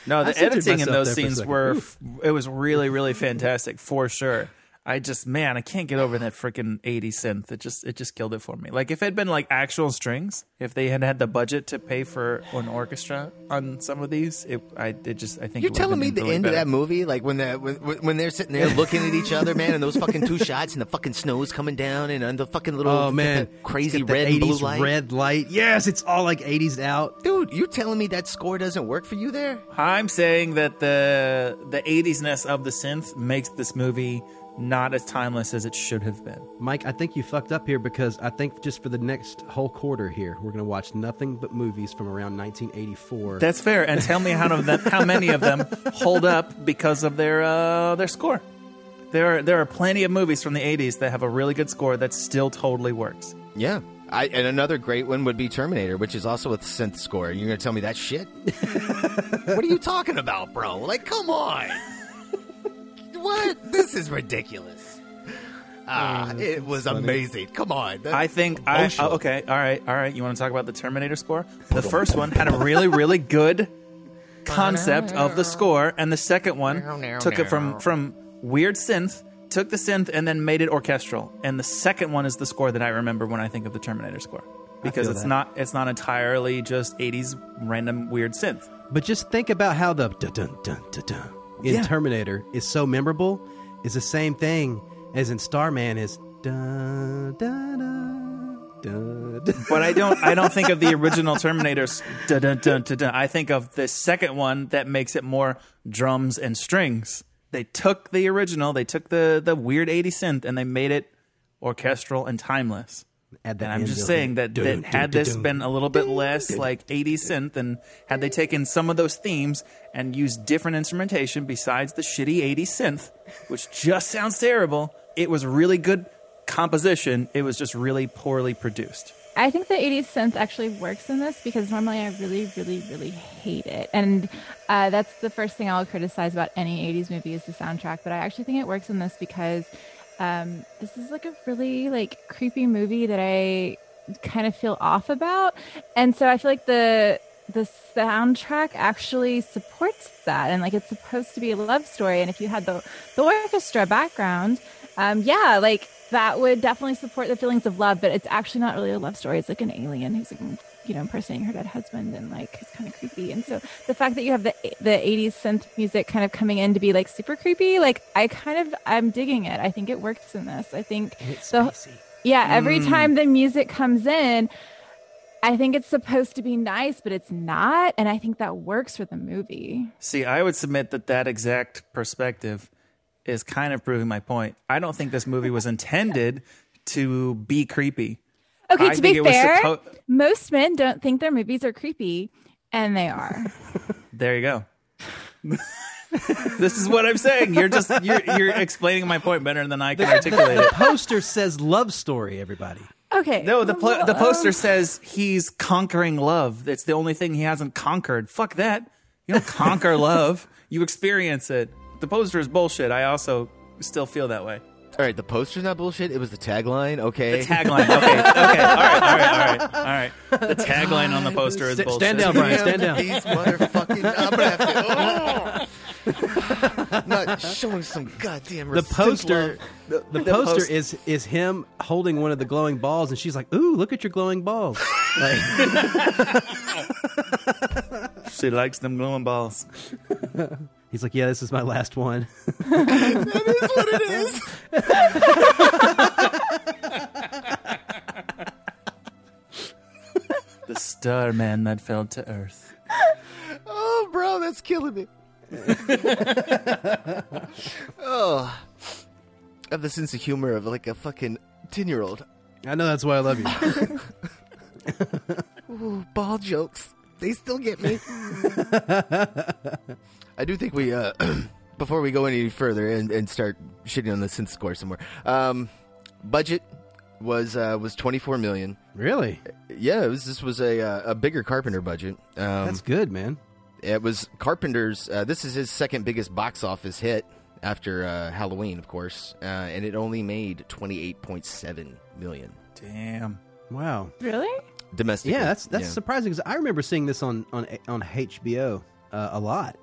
No, the editing in those there for a scenes were Oof. it was really really fantastic for sure. I just man, I can't get over that freaking 80 synth. It just it just killed it for me. Like if it had been like actual strings, if they had had the budget to pay for an orchestra on some of these, it I it just I think You're it telling me the really end better. of that movie, like when the when, when they're sitting there looking at each other, man, and those fucking two shots, and the fucking snow's coming down, and, and the fucking little Oh man, the crazy the red and blue 80s light. red light. Yes, it's all like 80s out. Dude, You're telling me that score doesn't work for you there? I'm saying that the the 80s ness of the synth makes this movie not as timeless as it should have been. Mike, I think you fucked up here because I think just for the next whole quarter here, we're going to watch nothing but movies from around 1984. That's fair. And tell me how, of them, how many of them hold up because of their uh, their score. There are, there are plenty of movies from the 80s that have a really good score that still totally works. Yeah. I, and another great one would be Terminator, which is also a synth score. You're going to tell me that shit? what are you talking about, bro? Like, come on. What? This is ridiculous. Ah, Uh, it was funny. amazing. Come on. That- I think I emotional. oh, okay. All right, all right. You want to talk about the Terminator score? The first one had a really, really good concept of the score, and the second one took it from from weird synth, took the synth, and then made it orchestral. And the second one is the score that I remember when I think of the Terminator score because it's that. not it's not entirely just '80s random weird synth. But just think about how the dun dun dun dun dun in Yeah. Terminator is so memorable. Is the same thing as in Starman is dun dun dun dun. dun. but I don't. I don't think of the original Terminator's. Dun, dun, dun, dun, dun. I think of the second one that makes it more drums and strings. They took the original. They took the the weird eighty synth and they made it orchestral and timeless. At the And I'm just saying it. that, that dun, had dun, this dun. been a little bit less like 80 synth and had they taken some of those themes and used different instrumentation besides the shitty 80 synth, which just sounds terrible, it was really good composition. It was just really poorly produced. I think the 80s synth actually works in this because normally I really, really, really hate it. And uh, that's the first thing I'll criticize about any 80s movie is the soundtrack. But I actually think it works in this because um, this is like a really like creepy movie that I kind of feel off about. And so I feel like the the soundtrack actually supports that and like it's supposed to be a love story and if you had the the orchestra background um yeah like that would definitely support the feelings of love but it's actually not really a love story it's like an alien who's like you know impersonating her dead husband and like it's kind of creepy and so the fact that you have the the 80s synth music kind of coming in to be like super creepy like i kind of i'm digging it i think it works in this i think so yeah every Mm. time the music comes in I think it's supposed to be nice, but it's not. And I think that works for the movie. See, I would submit that that exact perspective is kind of proving my point. I don't think this movie was intended to be creepy. Okay, I to be fair, suppo- most men don't think their movies are creepy, and they are. there you go. this is what I'm saying. You're just you're you're explaining my point better than I can articulate the poster says love story. Everybody. Okay. No, the pl- the poster Um, says he's conquering love. It's the only thing he hasn't conquered. Fuck that. You don't conquer love. You experience it. The poster is bullshit. I also still feel that way. All right, the poster's not bullshit. It was the tagline. Okay. The tagline. Okay. Okay. All right. All right. All right. All right. The tagline on the poster is St- bullshit. stand down, Brian. Stand down. These motherfucking. I'm gonna have to. Oh. not showing some goddamn. The poster, love. the, the poster post- is is him holding one of the glowing balls, and she's like, "Ooh, look at your glowing balls!" Like, She likes them glowing balls. he's like, "Yeah, this is my last one." that is what it is. The star man that fell to earth. Oh, bro, that's killing me. oh, I have the sense of humor of like a fucking ten year old. I know that's why I love you. Ooh, ball jokes. They still get me. I do think we, uh, before we go any further and, and start shitting on the synth score somewhere, um, budget was uh, was twenty four million. really? Yeah, it was, this was a uh, a bigger Carpenter budget. Um, That's good, man. it was Carpenter's. Uh, this is his second biggest box office hit after uh, Halloween, of course, uh, and it only made twenty eight point seven million Damn. Wow. Really? domestic. Yeah, that's that's surprising because I remember seeing this on on on HBO uh, a lot.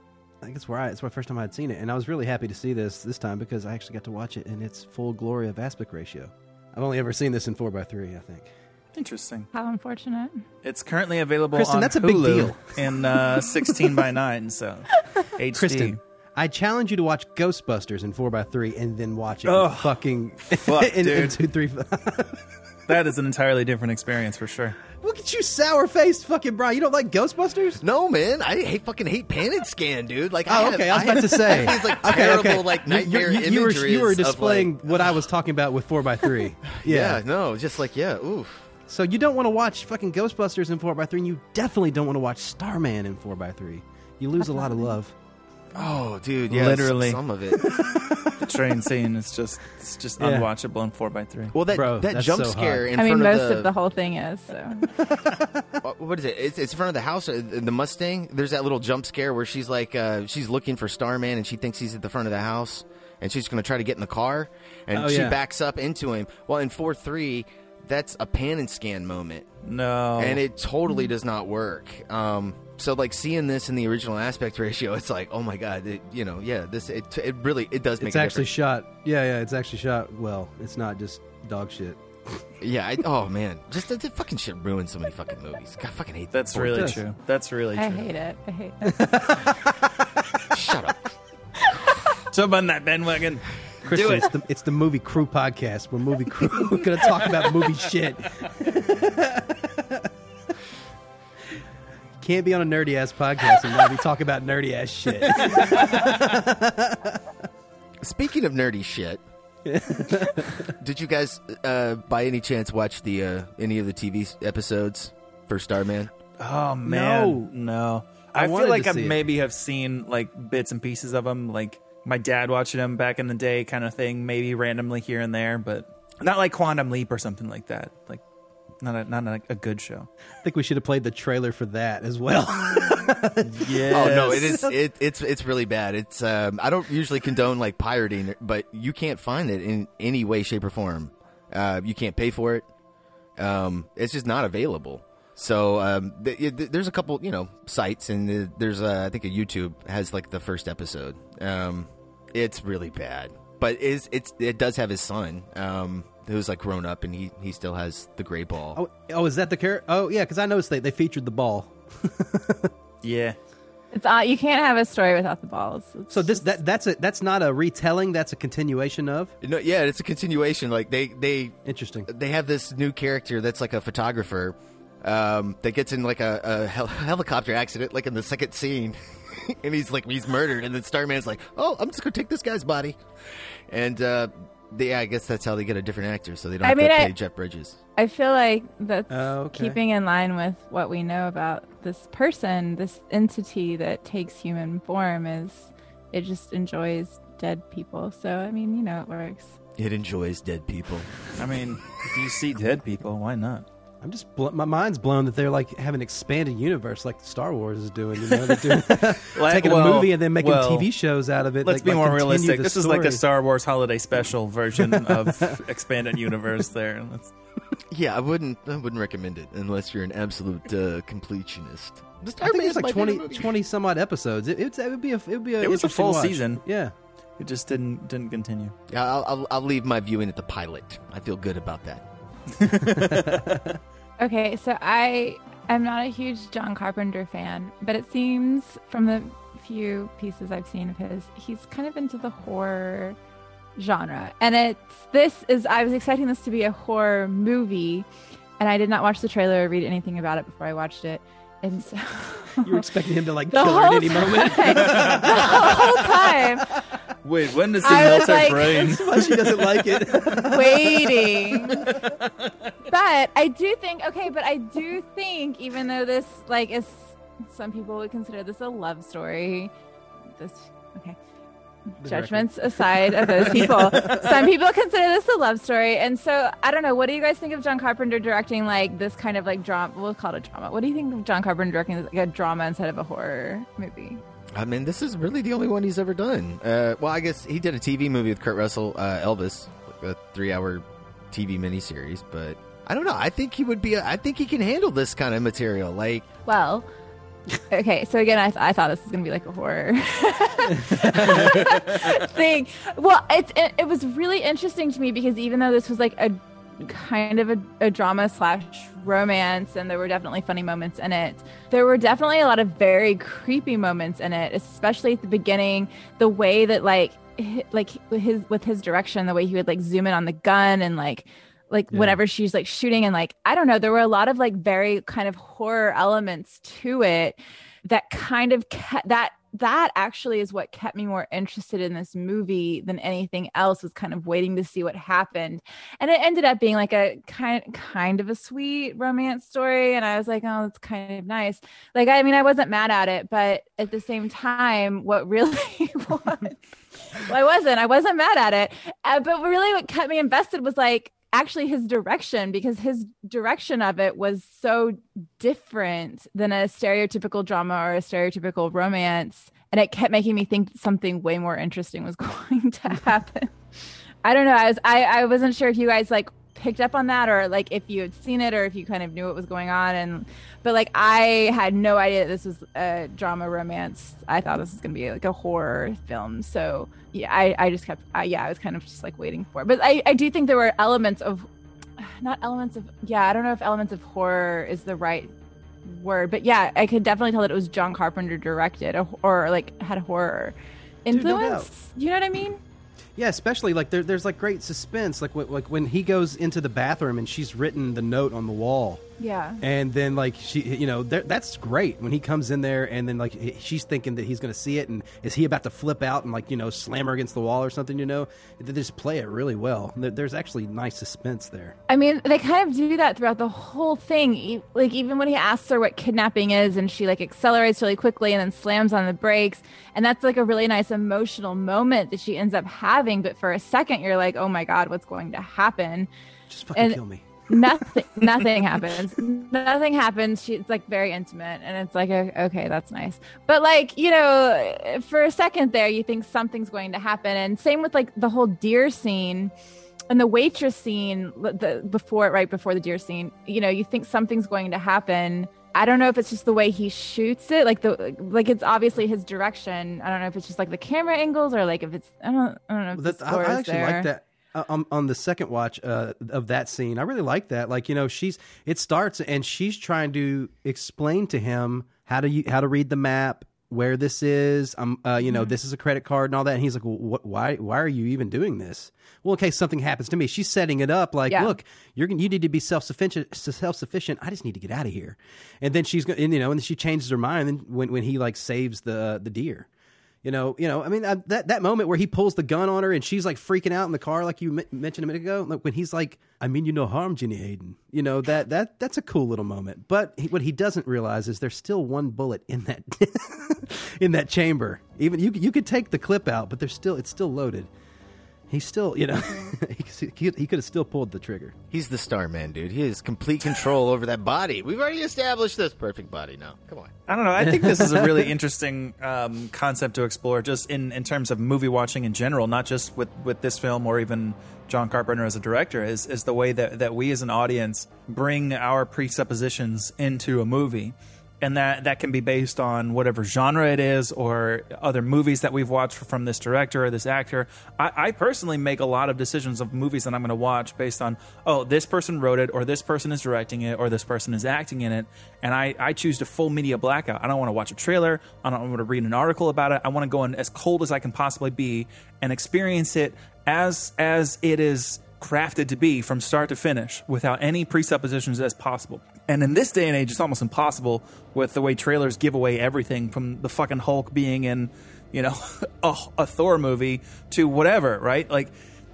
I think it's where I it's the first time I had seen it, and I was really happy to see this this time because I actually got to watch it in its full glory of aspect ratio. I've only ever seen this in four x three, I think. Interesting. How unfortunate. It's currently available Kristen, on that's a big deal. in uh, 16 by 9, so HD. Kristen, I challenge you to watch Ghostbusters in four x three and then watch it in fucking Fuck, in, in dude. two three. That is an entirely different experience for sure. Well, at you, sour faced fucking Brian. You don't like Ghostbusters? No, man, I hate fucking hate Pan and Scan, dude. Like, I Oh, okay. I was have- about to say. these like Okay, terrible, okay. like You- you- nightmare you, you were, you were of, like- displaying what I was talking about with 4x3. yeah. Yeah. no, just like yeah, oof. So you don't want to watch fucking Ghostbusters in 4x3, and you definitely don't want to watch Starman in 4x3. You lose a lot of love. Oh, dude, yeah, Literally. some of it. the train scene is just it's just Yeah. unwatchable in four x three. Well, that Bro, that that's jump so scare hot. in I mean, front most of the, of the whole thing is. So What- what is it? It's, it's in front of the house, uh, the Mustang. There's that little jump scare where she's like, uh, she's looking for Starman, and she thinks he's at the front of the house, and she's going to try to get in the car, and Oh, she yeah. backs up into him. Well, in four three, that's a pan and scan moment, No, and it totally does not work. Um, so like seeing this in the original aspect ratio, it's like, oh my god, it, you know, yeah, this it, it really it does make It's a actually difference. shot. Yeah, yeah, it's actually shot well. It's not just dog shit. Yeah, I, oh man, just that, that fucking shit ruins so many fucking movies. God, I fucking hate that's that. really does. true. That's really I true. hate it. I hate it. Shut up. Jump on that bandwagon. Christian, it. it's the, it's the movie crew podcast. We're movie crew. We're gonna talk about movie shit. Can't be on a nerdy ass podcast and not be talking about nerdy ass shit. Speaking of nerdy shit, did you guys, uh, by any chance, watch the uh, any of the TV episodes for Starman? Oh man, no. I I, feel like I see it. maybe have seen like bits and pieces of them, like my dad watching them back in the day, kind of thing. Maybe randomly here and there, but not like Quantum Leap or something like that. Like not a, not a, a good show. I think we should have played the trailer for that as well. Yeah. Oh no, it is it, it's it's really bad. It's um, I don't usually condone like pirating, but you can't find it in any way, shape, or form. Uh, you can't pay for it. Um, it's just not available. So um, th- th- there's a couple, you know, sites, and th- there's uh, I think a YouTube has like the first episode. Um, it's really bad, but is it's it does have his son um, who's like grown up, and he he still has the gray ball. oh, oh, is that the character? Oh, yeah, because I noticed they, they featured the ball. Yeah. It's uh, you can't have a story without the balls. It's So this that that's a that's not a retelling. That's a continuation of. No, yeah, it's a continuation. Like they they Interesting. they have this new character that's like a photographer um, that gets in like a, a hel- helicopter accident, like in the second scene, and he's like he's murdered, and then Starman's like, "Oh, I'm just gonna take this guy's body," and uh, they, yeah, I guess that's how they get a different actor, so they don't I have mean, to I- pay Jeff Bridges. I feel like that's Oh, okay. keeping in line with what we know about this person, this entity that takes human form is it just enjoys dead people. So I mean, you know, it works. It enjoys dead people. I mean, if you see dead people, why not? I'm just bl- my mind's blown that they're like have an expanded universe like Star Wars is doing. You know, they're doing, taking a movie and then making well, TV shows out of it. Let's like- be like more realistic. the This is like a Star Wars holiday special version of expanded universe. There, Let's, Yeah, I wouldn't I wouldn't recommend it unless you're an absolute uh, completionist. The I think Starman's it's like favorite 20, 20 some odd episodes. It, it's- it would be a it would be a It was a full watch. season. Yeah. it just didn't didn't continue. Yeah, I'll, I'll, I'll leave my viewing at the pilot. I feel good about that. Okay, so I am not a huge John Carpenter fan, but it seems from the few pieces I've seen of his, he's kind of into the horror genre. And it's this is I was expecting this to be a horror movie, and I did not watch the trailer or read anything about it before I watched it. And so You were expecting him to like kill her at whole any moment. time. the whole time Wait, when does he I melt was her like- brain? That's why she doesn't like it. waiting. but I do think okay, but I do think even though this like is some people would consider this a love story. This okay. The Judgments aside of those people, some people consider this a love story, and so I don't know. What do you guys think of John Carpenter directing like this kind of like drama? We'll call it a drama. What do you think of John Carpenter directing like a drama instead of a horror movie? I mean, this is really the only one he's ever done. Uh, well, I guess he did a TV movie with Kurt Russell, uh, Elvis, a three-hour TV miniseries. But I don't know. I think he would be. A, I think he can handle this kind of material. Like, Well, okay. So again, I, th- I thought this was gonna be like a horror thing. Well, it's it, it was really interesting to me because even though this was like a kind of a, a drama slash romance, and there were definitely funny moments in it, there were definitely a lot of very creepy moments in it, especially at the beginning. The way that like like his with his direction, the way he would like zoom in on the gun and like like whenever she's like shooting and like I don't know, there were a lot of like very kind of horror elements to it that kind of kept that that actually is what kept me more interested in this movie than anything else was kind of waiting to see what happened. And it ended up being like a kind kind of a sweet romance story and i was like oh that's kind of nice. Like i mean i wasn't mad at it but at the same time what really was well, i wasn't i wasn't mad at it uh, but really what kept me invested was like actually his direction because his direction of it was so different than a stereotypical drama or a stereotypical romance. And it kept making me think something way more interesting was going to happen. I don't know. I was i, I wasn't sure if you guys like picked up on that or like if you had seen it or if you kind of knew what was going on. And but like i had no idea that this was a drama romance. I thought this was going to be like a horror film. So yeah i, I just kept I, yeah i was kind of just like waiting for it. But I, I do think there were elements of not elements of yeah i don't know if elements of horror is the right word but yeah i could definitely tell that it was john carpenter directed or, or like had horror Dude, no influence. You know what i mean Yeah, especially like there, there's like great suspense, like like when he goes into the bathroom and she's written the note on the wall, yeah and then like she, you know, that's great when he comes in there and then like he- she's thinking that he's going to see it, and is he about to flip out and like you know slam her against the wall or something? You know, they just play it really well. There's actually nice suspense there. I mean, they kind of do that throughout the whole thing. Like even when he asks her what kidnapping is, and she like accelerates really quickly and then slams on the brakes, and that's like a really nice emotional moment that she ends up having. But for a second, you're like, "Oh my god, what's going to happen?" Just fucking And kill me. Nothing, nothing happens. Nothing happens. she's like very intimate, and it's like, okay, that's nice. But like you know, for a second there, you think something's going to happen, and same with like the whole deer scene and the waitress scene the before right before the deer scene you know you think something's going to happen i don't know if it's just the way he shoots it like the like it's obviously his direction i don't know if it's just like the camera angles or like if it's i don't i don't know the I, I actually there. like that. Uh, on, on the second watch uh, of that scene, I really like that. Like you know, she's it starts and she's trying to explain to him how to how to read the map, where this is. Um, uh, you know, Mhm. this is a credit card and all that. And he's like, well, what, why why are you even doing this? Well, in case something happens to me, she's setting it up like, Yeah. look, you're you need to be self sufficient. Self sufficient. I just need to get out of here. And then she's going, you know, and she changes her mind. And when when he like saves the the deer. You know, you know. I mean, uh, that that moment where he pulls the gun on her and she's like freaking out in the car, like you m- mentioned a minute ago. Like when he's like, "I mean you no harm, Jenny Hayden." You know that that that's a cool little moment. But he, what he doesn't realize is there's still one bullet in that in that chamber. Even you you could take the clip out, but there's still it's still loaded. He's still, you know, he, he, he could have still pulled the trigger. He's the star man, dude. He has complete control over that body. We've already established this perfect body. Now, come on. I don't know. I think this is a really interesting um, concept to explore, just in, in terms of movie watching in general, not just with, with this film or even John Carpenter as a director. Is is the way that, that we as an audience bring our presuppositions into a movie, and that that can be based on whatever genre it is or other movies that we've watched from this director or this actor. I, I personally make a lot of decisions of movies that I'm going to watch based on oh this person wrote it or this person is directing it or this person is acting in it, and I I choose to full media blackout. I don't want to watch a trailer. I don't want to read an article about it. I want to go in as cold as I can possibly be and experience it as as it is crafted to be from start to finish without any presuppositions as possible. And in this day and age, it's almost impossible with the way trailers give away everything from the fucking Hulk being in, you know, a, a Thor movie to whatever, right? Like,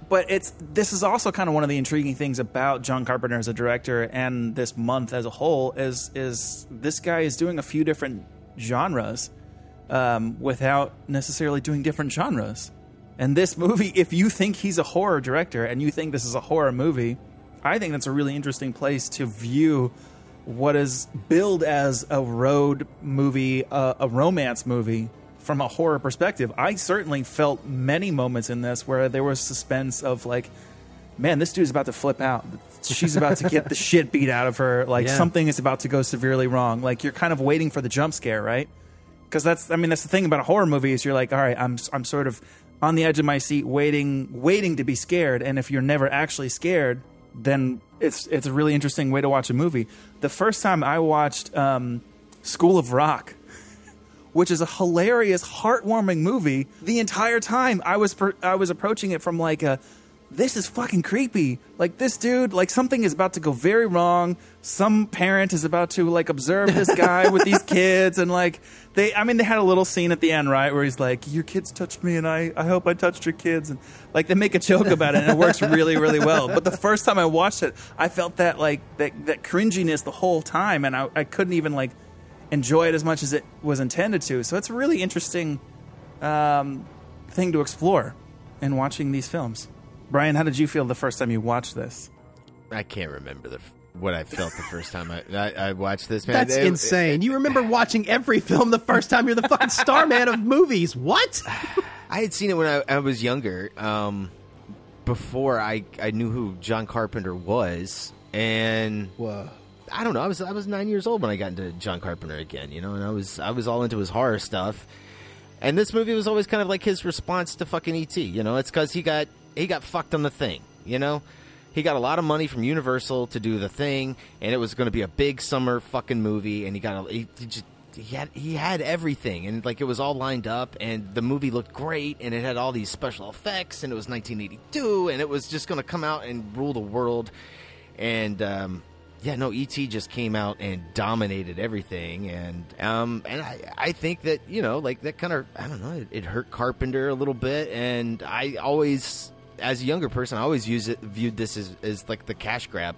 but it's this is also kind of one of the intriguing things about John Carpenter as a director and this month as a whole is is this guy is doing a few different genres um, without necessarily doing different genres. And this movie, if you think he's a horror director and you think this is a horror movie, I think that's a really interesting place to view what is billed as a road movie, uh, a romance movie from a horror perspective. I certainly felt many moments in this where there was suspense of like, man, this dude's about to flip out. She's about to get the shit beat out of her. Like Yeah. something is about to go severely wrong. Like you're kind of waiting for the jump scare, right? because that's I mean that's the thing about a horror movie is you're like all right I'm I'm sort of on the edge of my seat waiting waiting to be scared and if you're never actually scared then it's it's a really interesting way to watch a movie. The first time I watched um, School of Rock, which is a hilarious, heartwarming movie, the entire time I was per, I was approaching it from like a this is fucking creepy. Like this dude, like something is about to go very wrong. Some parent is about to like observe this guy with these kids, and like they, I mean, they had a little scene at the end, right, where he's like, "Your kids touched me, and I, I hope I touched your kids," and like they make a joke about it, and it works really, really well. But the first time I watched it, I felt that like that that cringiness the whole time, and I, I couldn't even like enjoy it as much as it was intended to. So it's a really interesting um, thing to explore in watching these films. Brian, how did you feel the first time you watched this? I can't remember the what I felt the first time I, I, I watched this. Man, That's It- insane. you remember watching every film the first time you're the fucking star man of movies. What? I had seen it when I, I was younger, um, before I, I knew who John Carpenter was, and Whoa. I don't know. I was I was nine years old when I got into John Carpenter again, you know, and I was I was all into his horror stuff. And this movie was always kind of like his response to fucking ET. You know, it's because he got he got fucked on the thing. You know, he got a lot of money from Universal to do the thing, and it was going to be a big summer fucking movie. And he got a, he, he just he had he had everything, and like it was all lined up, and the movie looked great, and it had all these special effects, and it was 1982, and it was just going to come out and rule the world. And um, yeah, no, ET just came out and dominated everything, and um, and I, I think that you know, like that kind of, I don't know, it, it hurt Carpenter a little bit, and I always, as a younger person, I always use it, viewed this as, as like the cash grab.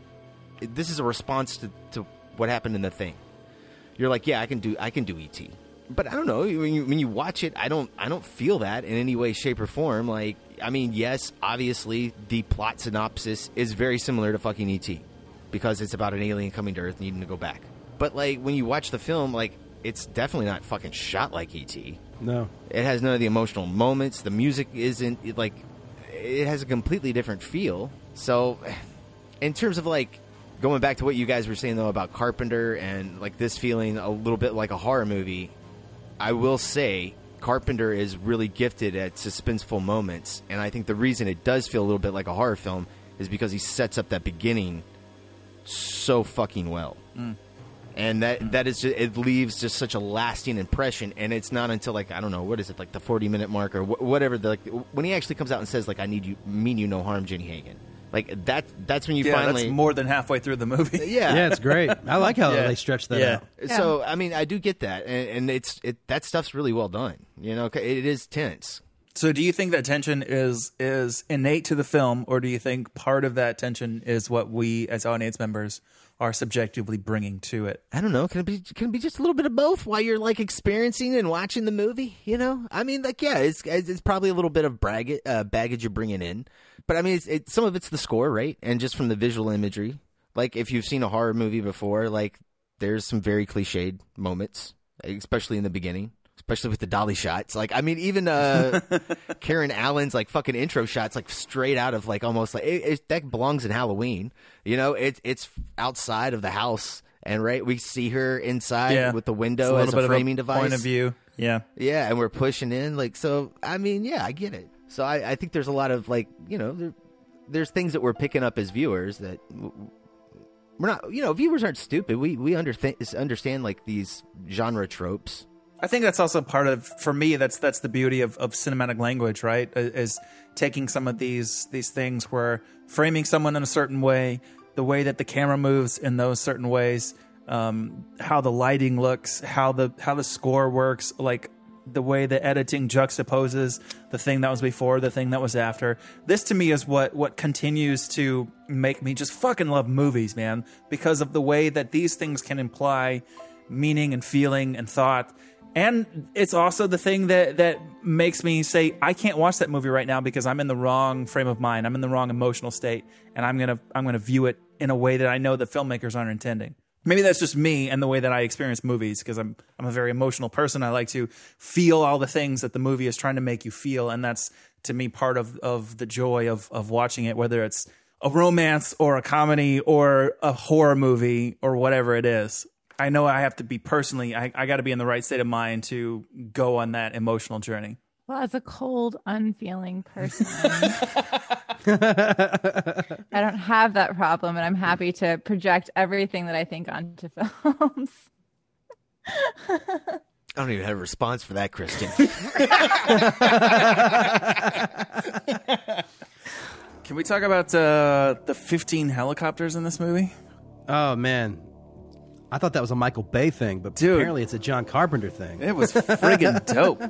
This is a response to, to what happened in the thing. You're like, yeah, I can do, I can do ET, but I don't know when you when you watch it, I don't, I don't feel that in any way, shape, or form. Like, I mean, yes, obviously, the plot synopsis is very similar to fucking ET because it's about an alien coming to Earth needing to go back. But like when you watch the film, like it's definitely not fucking shot like ET. No. It has none of the emotional moments. The music isn't like it has a completely different feel. So, in terms of like going back to what you guys were saying though about Carpenter and like this feeling a little bit like a horror movie, I will say Carpenter is really gifted at suspenseful moments, and I think the reason it does feel a little bit like a horror film is because he sets up that beginning so fucking well. Mm. And that that is just, it leaves just such a lasting impression, and it's not until like I don't know what is it like the forty minute mark or wh- whatever the like, when he actually comes out and says like I need you mean you no harm Jenny Hayden like that that's when you yeah, finally that's more than halfway through the movie. Yeah. Yeah, it's great. I like how Yeah. they stretch that Yeah. out. So I mean, I do get that, and, and it's it that stuff's really well done. You know it is tense. So, do you think that tension is is innate to the film, or do you think part of that tension is what we as audience members are subjectively bringing to it? I don't know. Can it be? Can it be just a little bit of both while you're like experiencing and watching the movie? You know, I mean, like yeah, it's it's probably a little bit of brag- uh, baggage you're bringing in, but I mean, it's, it, some of it's the score, right? And just from the visual imagery. Like if you've seen a horror movie before, like there's some very cliched moments, especially in the beginning. Especially with the dolly shots, like I mean, even uh, Karen Allen's like fucking intro shots, like straight out of like almost like it, it, that belongs in Halloween. You know, it's it's outside of the house, and right we see her inside Yeah. with the window a as a of a framing device, point of view. Yeah. yeah, and we're pushing in like so. I mean, yeah, I get it. So I, I think there's a lot of like you know there, there's things that we're picking up as viewers that w- we're not. You know, viewers aren't stupid. We we understand understand like these genre tropes. I think that's also part of for me that's that's the beauty of, of cinematic language, right? Is taking some of these these things where framing someone in a certain way, the way that the camera moves in those certain ways, um, how the lighting looks, how the how the score works, like the way the editing juxtaposes the thing that was before, the thing that was after. This to me is what what continues to make me just fucking love movies, man, because of the way that these things can imply meaning and feeling and thought. And it's also the thing that that makes me say I can't watch that movie right now because I'm in the wrong frame of mind. I'm in the wrong emotional state, and I'm gonna I'm gonna view it in a way that I know the filmmakers aren't intending. Maybe that's just me and the way that I experience movies because I'm I'm a very emotional person. I like to feel all the things that the movie is trying to make you feel, and that's to me part of of the joy of of watching it, whether it's a romance or a comedy or a horror movie or whatever it is. I know I have to be personally, I, I got to be in the right state of mind to go on that emotional journey. Well, as a cold, unfeeling person, I don't have that problem, and I'm happy to project everything that I think onto films. I don't even have a response for that, Christian. Can Can we talk about uh, the 15 helicopters in this movie? Oh man, I thought that was a Michael Bay thing, but Dude. apparently it's a John Carpenter thing. It was friggin' dope.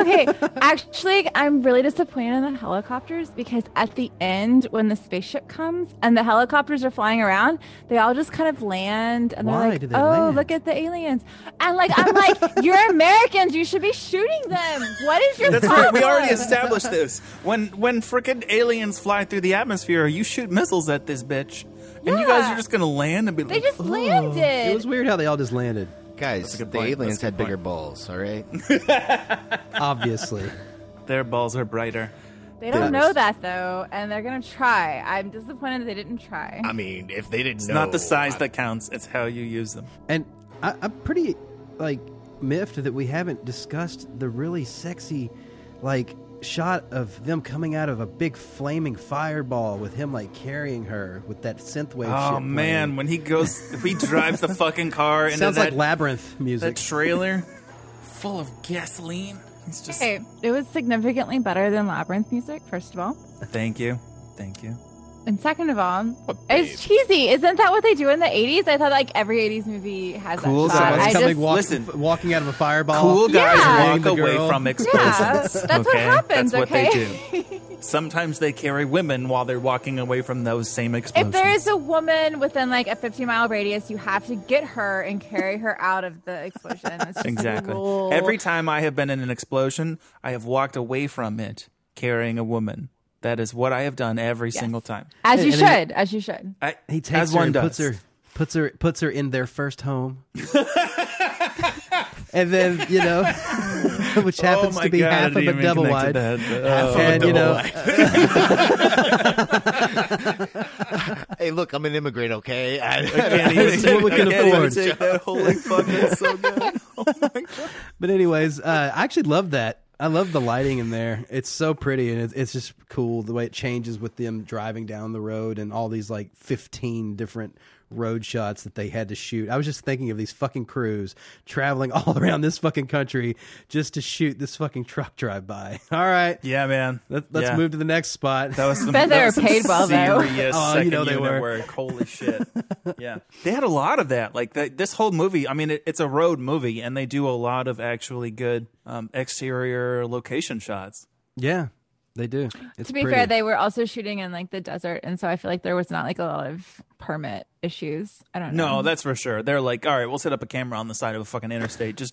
okay, actually, I'm really disappointed in the helicopters because at the end, when the spaceship comes and the helicopters are flying around, they all just kind of land and Why they're like, they "Oh, land? look at the aliens!" And like, I'm like, "You're Americans. You should be shooting them. What is your That's problem?" right. We already established this. When when frickin' aliens fly through the atmosphere, you shoot missiles at this bitch, and you guys are just gonna land and be like. They like, just oh. landed. It was weird how they all just landed. Guys, the point. aliens That's a had good bigger point. balls. All right. Obviously, their balls are brighter. They don't Yes. know that though, and they're gonna try. I'm disappointed they didn't try. I mean, if they didn't It's know, not the size that counts; it's how you use them. and I, I'm pretty like miffed that we haven't discussed the really sexy, like shot of them coming out of a big flaming fireball with him like carrying her with that synthwave. Oh shit man, playing. when he goes, if he drives the fucking car into sounds that, like labyrinth music. that music. trailer full of gasoline. It's just Okay, it was significantly better than Labyrinth music. First of all, thank you, thank you. And second of all, it's cheesy. Isn't that what they do in the '80s? I thought like every '80s movie has Cool that shot. guys I coming, just, walk- Listen. walking out of a fireball. Cool guys Yeah. walk away from explosions. Yeah, that's what happens, That's what okay? they do. Sometimes they carry women while they're walking away from those same explosions. if there is a woman within like a 50 mile radius, you have to get her and carry her out of the explosion. It's just exactly. rule. Every time I have been in an explosion, I have walked away from it carrying a woman. That is what I have done every single time. as you And- and should, as you should. I, He takes as her one and does. puts her puts her puts her in their first home. and then, you know, which happens oh to be God, half of didn't a double wide. that. Half Oh. a and you double know, hey, look, I'm an immigrant. Okay. I can't even It's take, what we I can can't even afford. take that. Holy fuck, that's so good. but anyways, uh, I actually love that. I love the lighting in there. It's so pretty and it's, it's just cool the way it changes with them driving down the road and all these like 15 different road shots that they had to shoot. I was just thinking of these fucking crews traveling all around this fucking country just to shoot this fucking truck drive by. All right. Yeah, man. Let, let's Yeah. move to the next spot. That was some, Bet they were paid well, though. Oh, you know they were. work. Holy shit! yeah, they had a lot of that. Like that, this whole movie. I mean, it, it's a road movie, and they do a lot of actually good um, exterior location shots. Yeah, they do. It's to be pretty. fair, they were also shooting in like the desert, and so I feel like there was not like a lot of permit issues. I don't know. No, that's for sure. They're like, all right, we'll set up a camera on the side of a fucking interstate. Just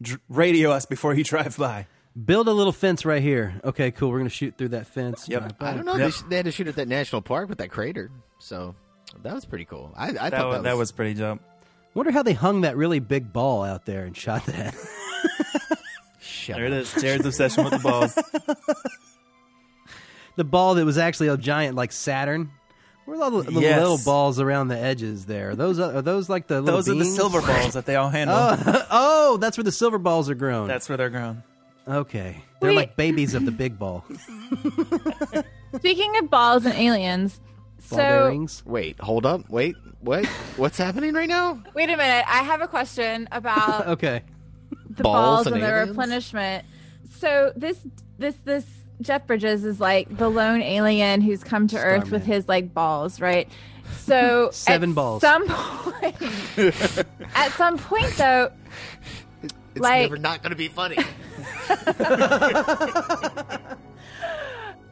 dr- radio us before you drive by. Build a little fence right here. Okay, cool. We're gonna shoot through that fence. Yep. Drive. I don't know. Yep. They, sh- they had to shoot at that national park with that crater, so that was pretty cool. I, I That, thought was, that, that was pretty dope. Wonder how they hung that really big ball out there and shot that. Shut There it up. is. Jared's obsession with the balls. the ball that was actually a giant like Saturn. Where are all the little, Yes. little balls around the edges there? Are those uh, are those like the little Those are the silver balls that they all handle. Oh, oh, that's where the silver balls are grown. That's where they're grown. okay. They're Wait. like babies of the big ball. Speaking of balls and aliens, Ball so bearings. Wait, hold up. Wait, what? What's happening right now? wait a minute. I have a question about Okay. the Balls balls, and and, the replenishment. So this this this Jeff Bridges is like the lone alien who's come to Earth with his like balls, right? So Seven at balls. Some point, at some point though, It's Like- never not going to be funny.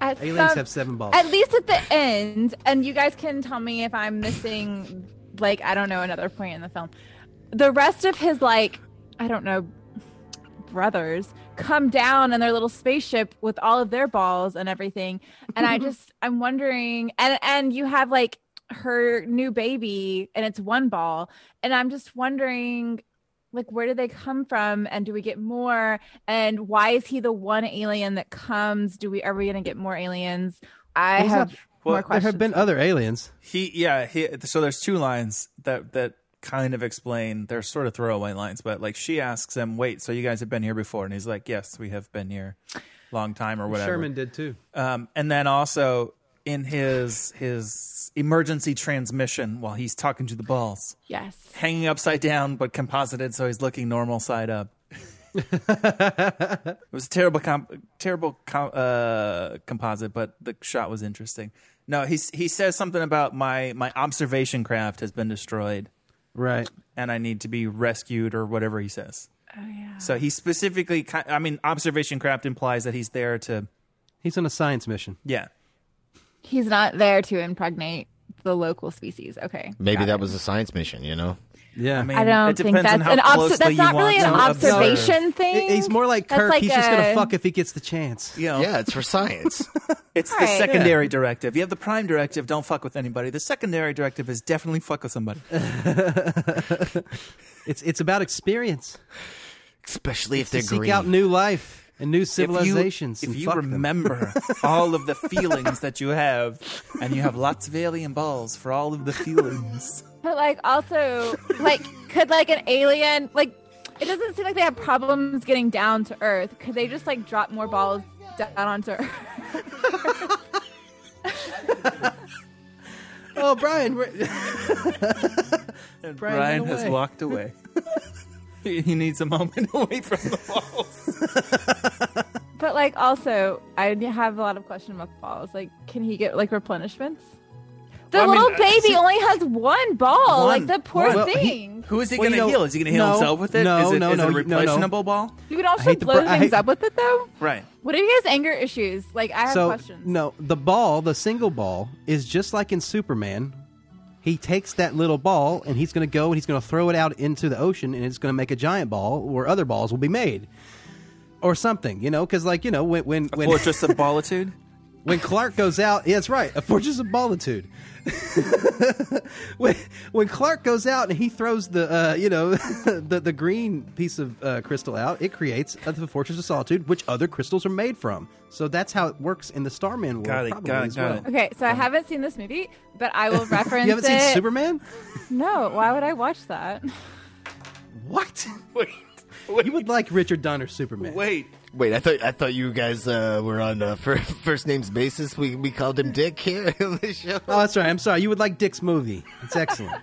at Aliens some- have seven balls. At least at the end, and you guys can tell me if I'm missing, like, I don't know, another point in the film. The rest of his, like, I don't know, brothers come down in their little spaceship with all of their balls and everything. And I just, I'm wondering, and, and you have, like, her new baby, and it's one ball. And I'm just wondering, like where do they come from and do we get more and why is he the one alien that comes do we are we gonna get more aliens i Well, it's have well, there have been other aliens. He, yeah, he. So there's two lines that that kind of explain. They're sort of throwaway lines, but like she asks him, "Wait, so you guys have been here before?" And he's like, "Yes, we have been here, long time or whatever." Shermin did too. Um, and then also in his his emergency transmission while he's talking to the balls, yes hanging upside down but composited, so he's looking normal side up. it was a terrible, comp- terrible com- uh, composite, but the shot was interesting. No, he's he says something about my my observation craft has been destroyed, Right. and I need to be rescued or whatever he says. Oh yeah. So he specifically, I mean, observation craft implies that he's there to, He's on a science mission. yeah. He's not there to impregnate the local species. Okay. Maybe got that it. was a science mission, you know? Yeah. I mean, I don't it think depends on that's how an obs- that's not really an to observe. observation thing. He's more like That's Kirk. like He's just gonna fuck if he gets the chance. You know, Yeah, it's for science. It's the Right. secondary directive. You have the prime directive, don't fuck with anybody. The secondary directive is definitely fuck with somebody. It's it's about experience. Especially if to they're seek green. out new life and new civilizations. If you, if you remember all of the feelings that you have, and you have lots of alien balls for all of the feelings. But like also like could like an alien like it doesn't seem like they have problems getting down to Earth. Could they just like drop more balls down onto Earth? oh, Brian. we're- And Brian Brian, has away. walked away. he he needs a moment away from the balls. But like also I have a lot of question about the balls. Like can he get like replenishments? The Well, I mean, little uh, baby see- only has one ball. like the poor One. Well, he- thing. Who is he Well, going to you know- heal? Is he going to heal no, himself with it? no, is it, no, is no, it a no, no. ball? you can also blow br- things hate- up with it though. Right. What if he has anger issues? Like I have so questions. no, the ball, the single ball, is just like in Superman. He takes that little ball and he's going to go and he's going to throw it out into the ocean and it's going to make a giant ball where other balls will be made, or something. You know, because like you know when when A when fortress of ballitude? when Clark goes out, yeah, that's right, a fortress of ballitude. when, when Clark goes out and he throws the uh, you know the the green piece of uh, crystal out, it creates a, the fortress of solitude, which other crystals are made from. So that's how it works in the Starman world. Got it, probably got it, as got well. it. Okay, so I haven't seen this movie, but I will reference You haven't seen it. Superman? No, why would I watch that? What? Wait, You would like Richard Donner Superman? wait. Wait, I thought I thought you guys uh, were on uh, fir- first names basis. We we called him Dick here on the show. Oh, that's right. I'm sorry. You would like Dick's movie. It's excellent.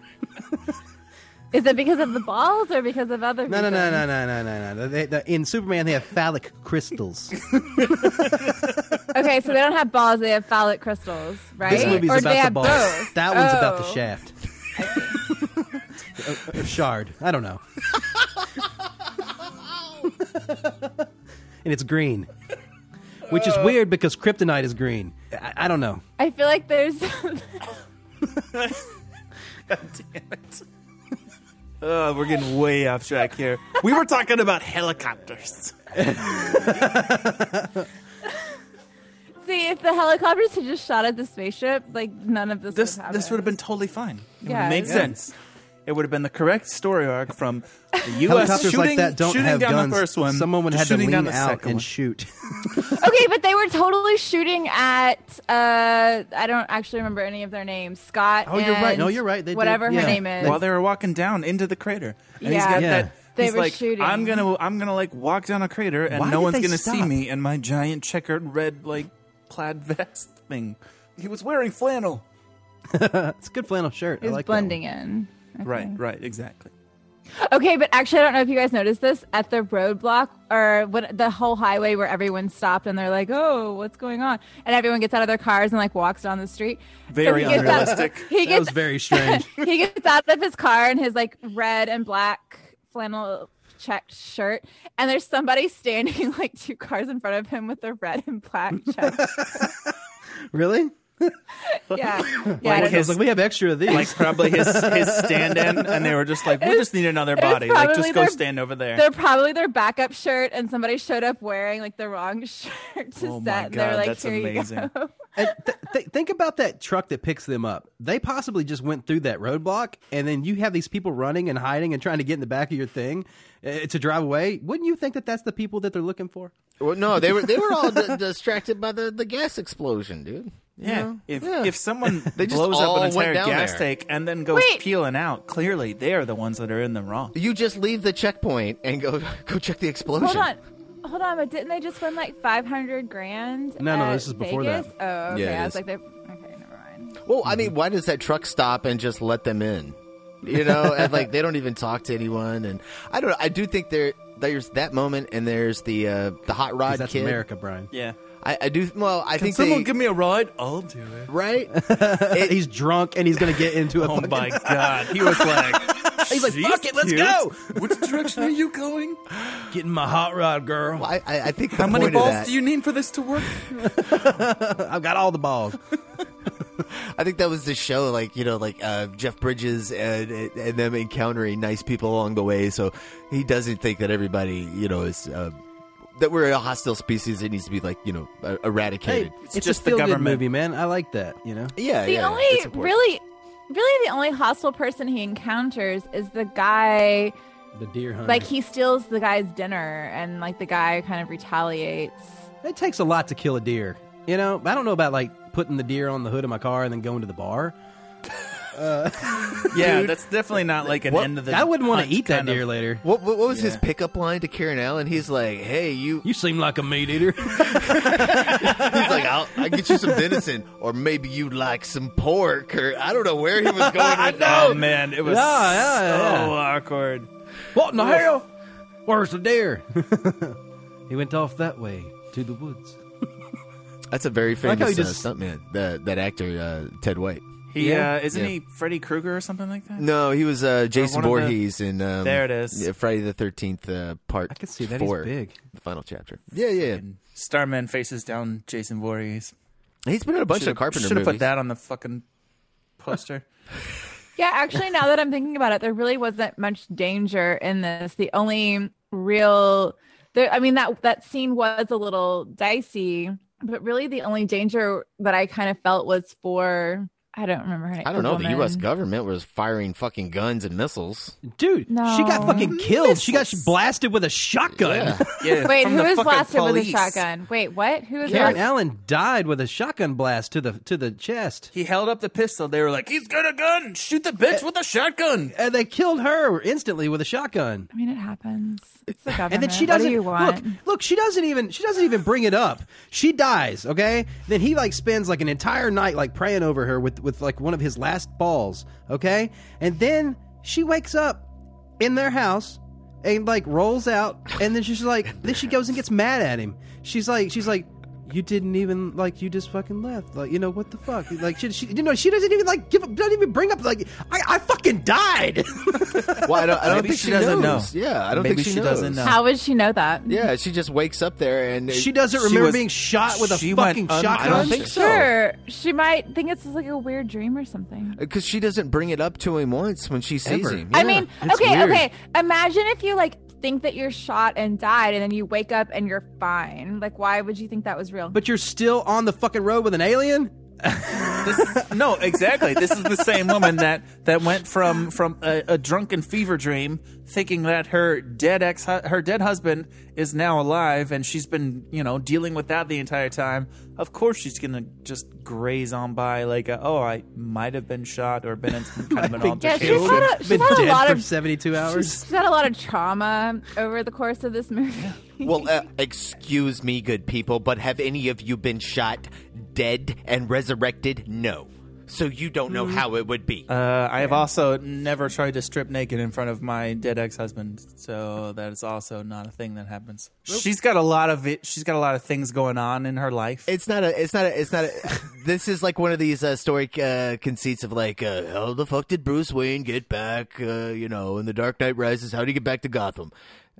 Is it because of the balls or because of other? No, no, no, no, no, no, no, no. They, they, in Superman, they have phallic crystals. Okay, so they don't have balls; they have phallic crystals, right? This movie's or about they the balls. both? That one's about the Oh. shaft. a, a shard. I don't know. And it's green, which is weird because kryptonite is green. I, I don't know. I feel like there's. God damn it. Oh, we're getting way off track here. We were talking about helicopters. See, if the helicopters had just shot at the spaceship, like none of this. This would have this would have been totally fine. It Yeah, would have made yeah. sense. It would have been the correct story arc from the U.S. Helicopters shooting, like that don't shooting have down guns. the first one. Someone would to have to shooting down lean the out second and one. shoot. Okay, but they were totally shooting at. uh I don't actually remember any of their names. Scott. Oh, you're right. No, you're right. They did- whatever yeah. her name is. while they were walking down into the crater. And he's Yeah. got Yeah. that. They he's were like, shooting. I'm gonna, I'm gonna like walk down a crater, and Why no did one's they gonna see stop? me in my giant checkered red like plaid vest thing. He was wearing flannel. it's a good flannel shirt. I Is like that blending one. in. Okay. Right, right, exactly. Okay, but actually, I don't know if you guys noticed this at the roadblock or when the whole highway where everyone stopped and they're like, "Oh, what's going on?" and everyone gets out of their cars and like walks down the street. Very he gets out- unrealistic. he That gets was very strange. he gets out of his car in his like red and black flannel checked shirt, and there's somebody standing like two cars in front of him with their red and black checked. really? Yeah, yeah. Like I I don't know. was like, we have extra of these. Like probably his his stand-in, and they were just like, "We It just need another body. Like, probably just go their- stand over there." They're probably their backup shirt, and somebody showed up wearing like the wrong shirt to Oh set. and they were God, like, that's "Here you go." And th- th- think about that truck that picks them up. They possibly just went through that roadblock, and then you have these people running and hiding and trying to get in the back of your thing uh, to drive away. Wouldn't you think that that's the people that they're looking for? Well, no, they were they were all d- distracted by the, the gas explosion, dude. You yeah. know? If Yeah. if someone They just blows all up an went entire down gas there. tank and then goes Wait. peeling out, clearly they are the ones that are in the wrong. you just leave the checkpoint and go go check the explosion. Hold on. Hold on, but didn't they just win like five hundred grand? No, no, at this is before Vegas? that. Oh, okay. Yeah, it I was is. like, they're okay. Never mind. Well, I mean, why does that truck stop and just let them in? you know, and like they don't even talk to anyone. And I don't know. I do think there there's that moment, and there's the uh, the hot rod That's kid. America, Brian. Yeah. I, I do. Well, I Can think someone they, give me a ride? I'll do it. right. he's drunk and he's gonna get into a. Oh fucking- my god, he was like, He's like, "Fuck it, let's cute. go." Which direction are you going? Getting my hot rod, girl. I, I, I think the How many point of balls that- do you need for this to work? I've got all the balls. I think that was the show, like you know, like uh, Jeff Bridges and and them encountering nice people along the way. So he doesn't think that everybody, you know, is uh, that we're a hostile species It needs to be like you know uh, eradicated. Hey, it's, just a feel good movie, man. I like that. You know. Yeah, the yeah. only it's really, really the only hostile person he encounters is the guy. The deer hunter. Like he steals the guy's dinner, and like the guy kind of retaliates. It takes a lot to kill a deer. You know, I don't know about like putting the deer on the hood of my car and then going to the bar. Uh, Yeah, dude, that's definitely not like an What- end of the. I wouldn't want to eat that kind of- deer later. What, what, what was his pickup line to Karen Allen? He's like, "Hey, you." You seem like a meat eater. He's like, "I'll, I'll get you some venison, or maybe you'd like some pork, or I don't know where he was going with that. Oh man, it was Yeah, yeah, so yeah. awkward. what in the hell? Where's the deer? he went off that way to the woods. That's a very like how famous he uh, just- stuntman. That that actor, uh, Ted White. He Yeah. uh, isn't Yeah. he Freddy Krueger or something like that? No, he was uh, Jason one of the- Voorhees in. Um, There it is. yeah, Friday the Thirteenth uh, Part. I can see that he's four, big. The final chapter. Yeah, yeah. And Starman faces down Jason Voorhees. He's been in a bunch Should've- of Carpenter Should have put that on the fucking poster. Yeah, actually, now that I'm thinking about it, there really wasn't much danger in this. The only real, there, I mean that that scene was a little dicey, but really the only danger that I kind of felt was for I don't remember her. I don't know. The U.S. government was firing fucking guns and missiles. Dude, she got fucking killed. She got blasted with a shotgun. Yeah. Yeah, Wait, from who was fucking blasted with a shotgun? Wait, what? Who was Karen blasted? Allen died with a shotgun blast to the to the chest. He held up the pistol. They were like, "He's got a gun. Shoot the bitch eh, with a shotgun." And they killed her instantly with a shotgun. I mean, it happens. It's the government. And then she doesn't do look. Look, she doesn't even. She doesn't even bring it up. She dies. Okay. Then he like spends like an entire night like praying over her with with like one of his last balls. Okay. And then she wakes up in their house and like rolls out. And then she's like, then she goes and gets mad at him. She's like, she's like. You didn't even like. You just fucking left. Like you know what the fuck? Like she, she you know, she doesn't even like give. Up doesn't even bring up like I, I fucking died. Well, I don't, I don't think she she, doesn't knows. know. Yeah, I don't Maybe think she, she knows. doesn't know. How would she know that? Yeah, she just wakes up there and she doesn't She remember was- being shot with a fucking un- shotgun. I don't think so. Sure, she might think it's like a weird dream or something. Uh, because she doesn't bring it up to him once when she sees Ever. him. I mean, it's okay, weird. okay. Imagine if you like think that you're shot and died, and then you wake up and you're fine. Like, why would you think that was real? But you're still on the fucking road with an alien? This no, exactly. This is the same woman that that went from from a, a drunken fever dream, thinking that her dead ex her dead husband is now alive, and she's been you know dealing with that the entire time. Of course, she's gonna just graze on by like, a, oh, I might have been shot or been in some kind of an Yeah, she's had a, she's Been had a lot of 72 hours? she's had a lot of trauma over the course of this movie. well, uh, excuse me, good people, but have any of you been shot, dead, and resurrected? No. So you don't know how it would be. Uh, I have also never tried to strip naked in front of my dead ex-husband, so that is also not a thing that happens. She's got a lot of it. She's got a lot of things going on in her life. It's not a. It's not a. It's not a. this is like one of these uh, story uh, conceits of like, uh, how the fuck did Bruce Wayne get back? Uh, you know, in The Dark Knight Rises, how do you get back to Gotham?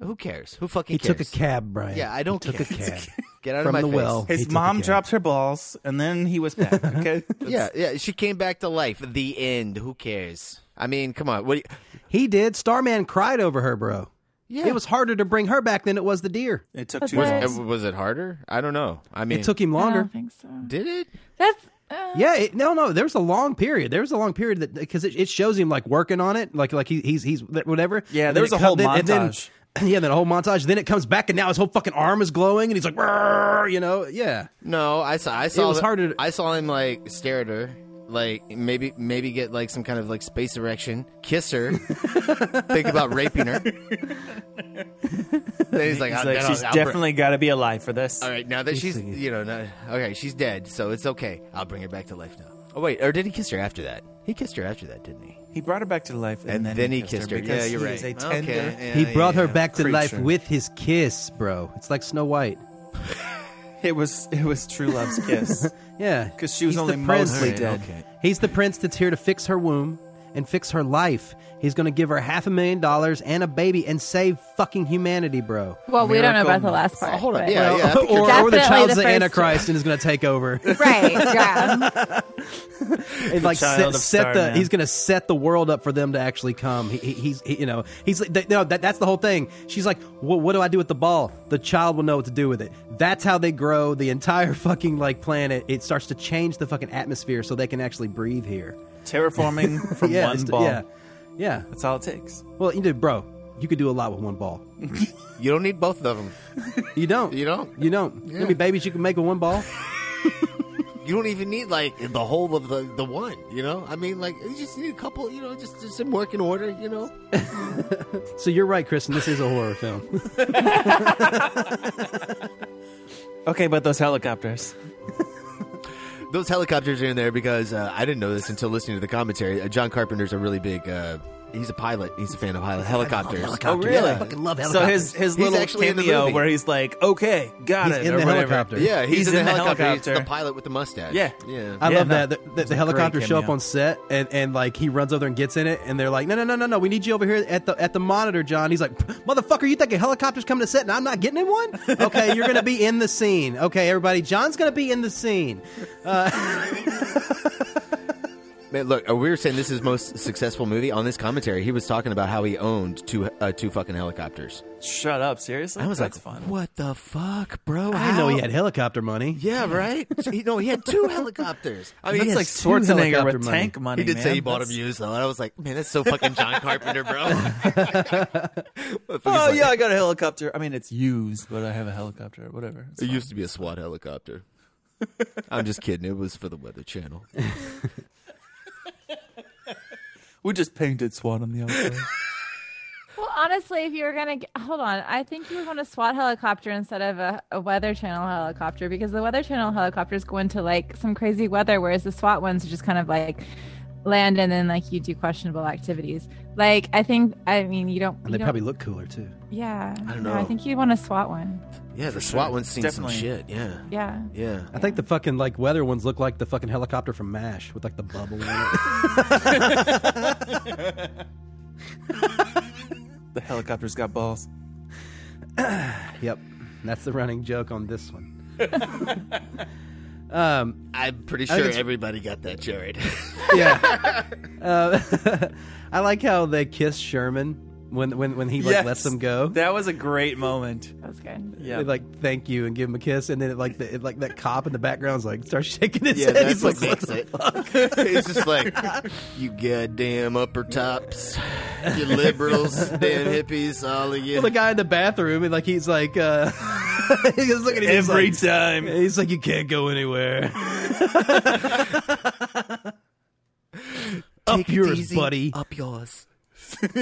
Who cares? Who fucking cares? He cares? took a cab, Brian. Yeah, I don't he took care. a cab. Get out From of my the face. well. He His took a mom cab. dropped her balls, and then he was back. Okay. Yeah, yeah. She came back to life. The end. Who cares? I mean, come on. What? Do you, He did. Starman cried over her, bro. Yeah. It was harder to bring her back than it was the deer. It took That's too was, was it harder? I don't know. I mean, It took him I longer. don't think so. Did it? That's uh, Yeah, it, no, no. There was a long period. There was a long period that because it, it shows him like working on it, like like he, he's he's whatever. Yeah, And there then was it a whole come- then- and then- montage. yeah, then a whole montage. Then it comes back, and now his whole fucking arm is glowing, and he's like, you know, yeah. No, I saw. I saw. It was the- harder to- I saw him like stare at her, like maybe maybe get like some kind of like space erection, kiss her, think about raping her. then he's like, He's "I'll- like, then she's I'll- I'll definitely got to be alive for this. All right, now that she's you know, not, okay, she's dead, so it's okay. I'll bring her back to life now. Oh wait, or did he kiss her after that? He kissed her after that, didn't he? He brought her back to life, and, And then, then he he kissed her. because Yeah, you're he right. is a Okay, yeah. he brought her back to life with his kiss, bro. It's like Snow White. It was it was true love's kiss. Yeah, because she was He's only the mostly dead. Okay. He's the prince that's here to fix her womb and fix her life. He's going to give her half a million dollars and a baby and save fucking humanity, bro. Well, we don't know about the last part. hold on. but- Yeah, yeah. Or, or the child's the the, first Antichrist and is going to take over. Right, yeah. and like set, set the he's going to set the world up for them to actually come. He, he, he's he, you know he's like th- no that, that's the whole thing. She's like, well, what do I do with the ball? The child will know what to do with it. That's how they grow the entire fucking like planet. It starts to change the fucking atmosphere so they can actually breathe here. Terraforming from yeah, one ball. Yeah, yeah. That's all it takes. Well, you did, bro. You could do a lot with one ball. You don't need both of them. You don't. You don't. You don't. You know how many babies you can make with one ball? You don't even need like the whole of the the one. You know, I mean, like you just need a couple. You know, just just some working order. You know. So you're right, Kristen. This is a horror film. Okay, but those helicopters. Those helicopters are in there because uh, I didn't know this until listening to the commentary. Uh, John Carpenter's a really big. Uh, he's a pilot. He's a fan of pilot helicopters. helicopters. Oh, really? I fucking love So helicopters. his his He's little actually in the cameo movie. where he's like, "Okay, got He's it," in or the whatever. helicopter. Yeah, he's, He's in, in the the helicopter. He's the pilot with the mustache. Yeah. yeah. I Yeah, love no, that. The, the, it's the helicopters great show up cameo. on set, and, and like he runs over there and gets in it, and they're like, "No, no, no, no, no, we need you over here at the at the monitor, John." He's like, "Motherfucker, you think a helicopter's coming to set and I'm not getting in one? Okay, you're gonna be in the scene. Okay, everybody, John's gonna be in the scene." Uh, Man, look, uh, we were saying this is most successful movie. On this commentary, he was talking about how he owned two uh, two fucking helicopters. Shut up! Seriously, I was That's like, fun. "What the fuck, bro? I didn't know he had helicopter money. Yeah, right. he, no, he had two helicopters. I mean, That's he like has two Schwarzenegger helicopter with money. tank money. He did say he bought them That's- used though, and I was like, man, that's so fucking John Carpenter, bro. Oh yeah, I got a helicopter. I mean, it's used, but I have a helicopter. Whatever. It's It fine. used to be a SWAT helicopter. I'm just kidding. It was for the Weather Channel. We just painted SWAT on the outside. Well, honestly, if you were gonna get, hold on, I think you would want a SWAT helicopter instead of a, a Weather Channel helicopter because the Weather Channel helicopters go into like some crazy weather, whereas the SWAT ones are just kind of like land and then like you do questionable activities. Like I think, I mean, you don't. And you they don't- probably look cooler too. Yeah, I don't No, know. I think you want a SWAT one. Yeah, the SWAT sure. one's seen Definitely. some shit. Yeah, Yeah. yeah. I think the fucking like weather ones look like the fucking helicopter from Mash with like the bubble in it. the helicopter's got balls. yep, that's the running joke on this one. um, I'm pretty sure everybody got that, Jared. yeah. uh, I like how they kiss Shermin when when when he like Yes. lets them go. That was a great moment. That was good. Yeah. They like thank you and give him a kiss, and then it, like the, it, like that cop in the background's like starts shaking his yeah, head. that's He's what like, makes it. He's just like, you goddamn upper tops, you liberals, damn hippies, all of you. Well, the guy in the bathroom, and like he's like, uh, he's looking at him he's Every like- time. He's like, you can't go anywhere. Up Take it yours, easy, buddy. Up yours.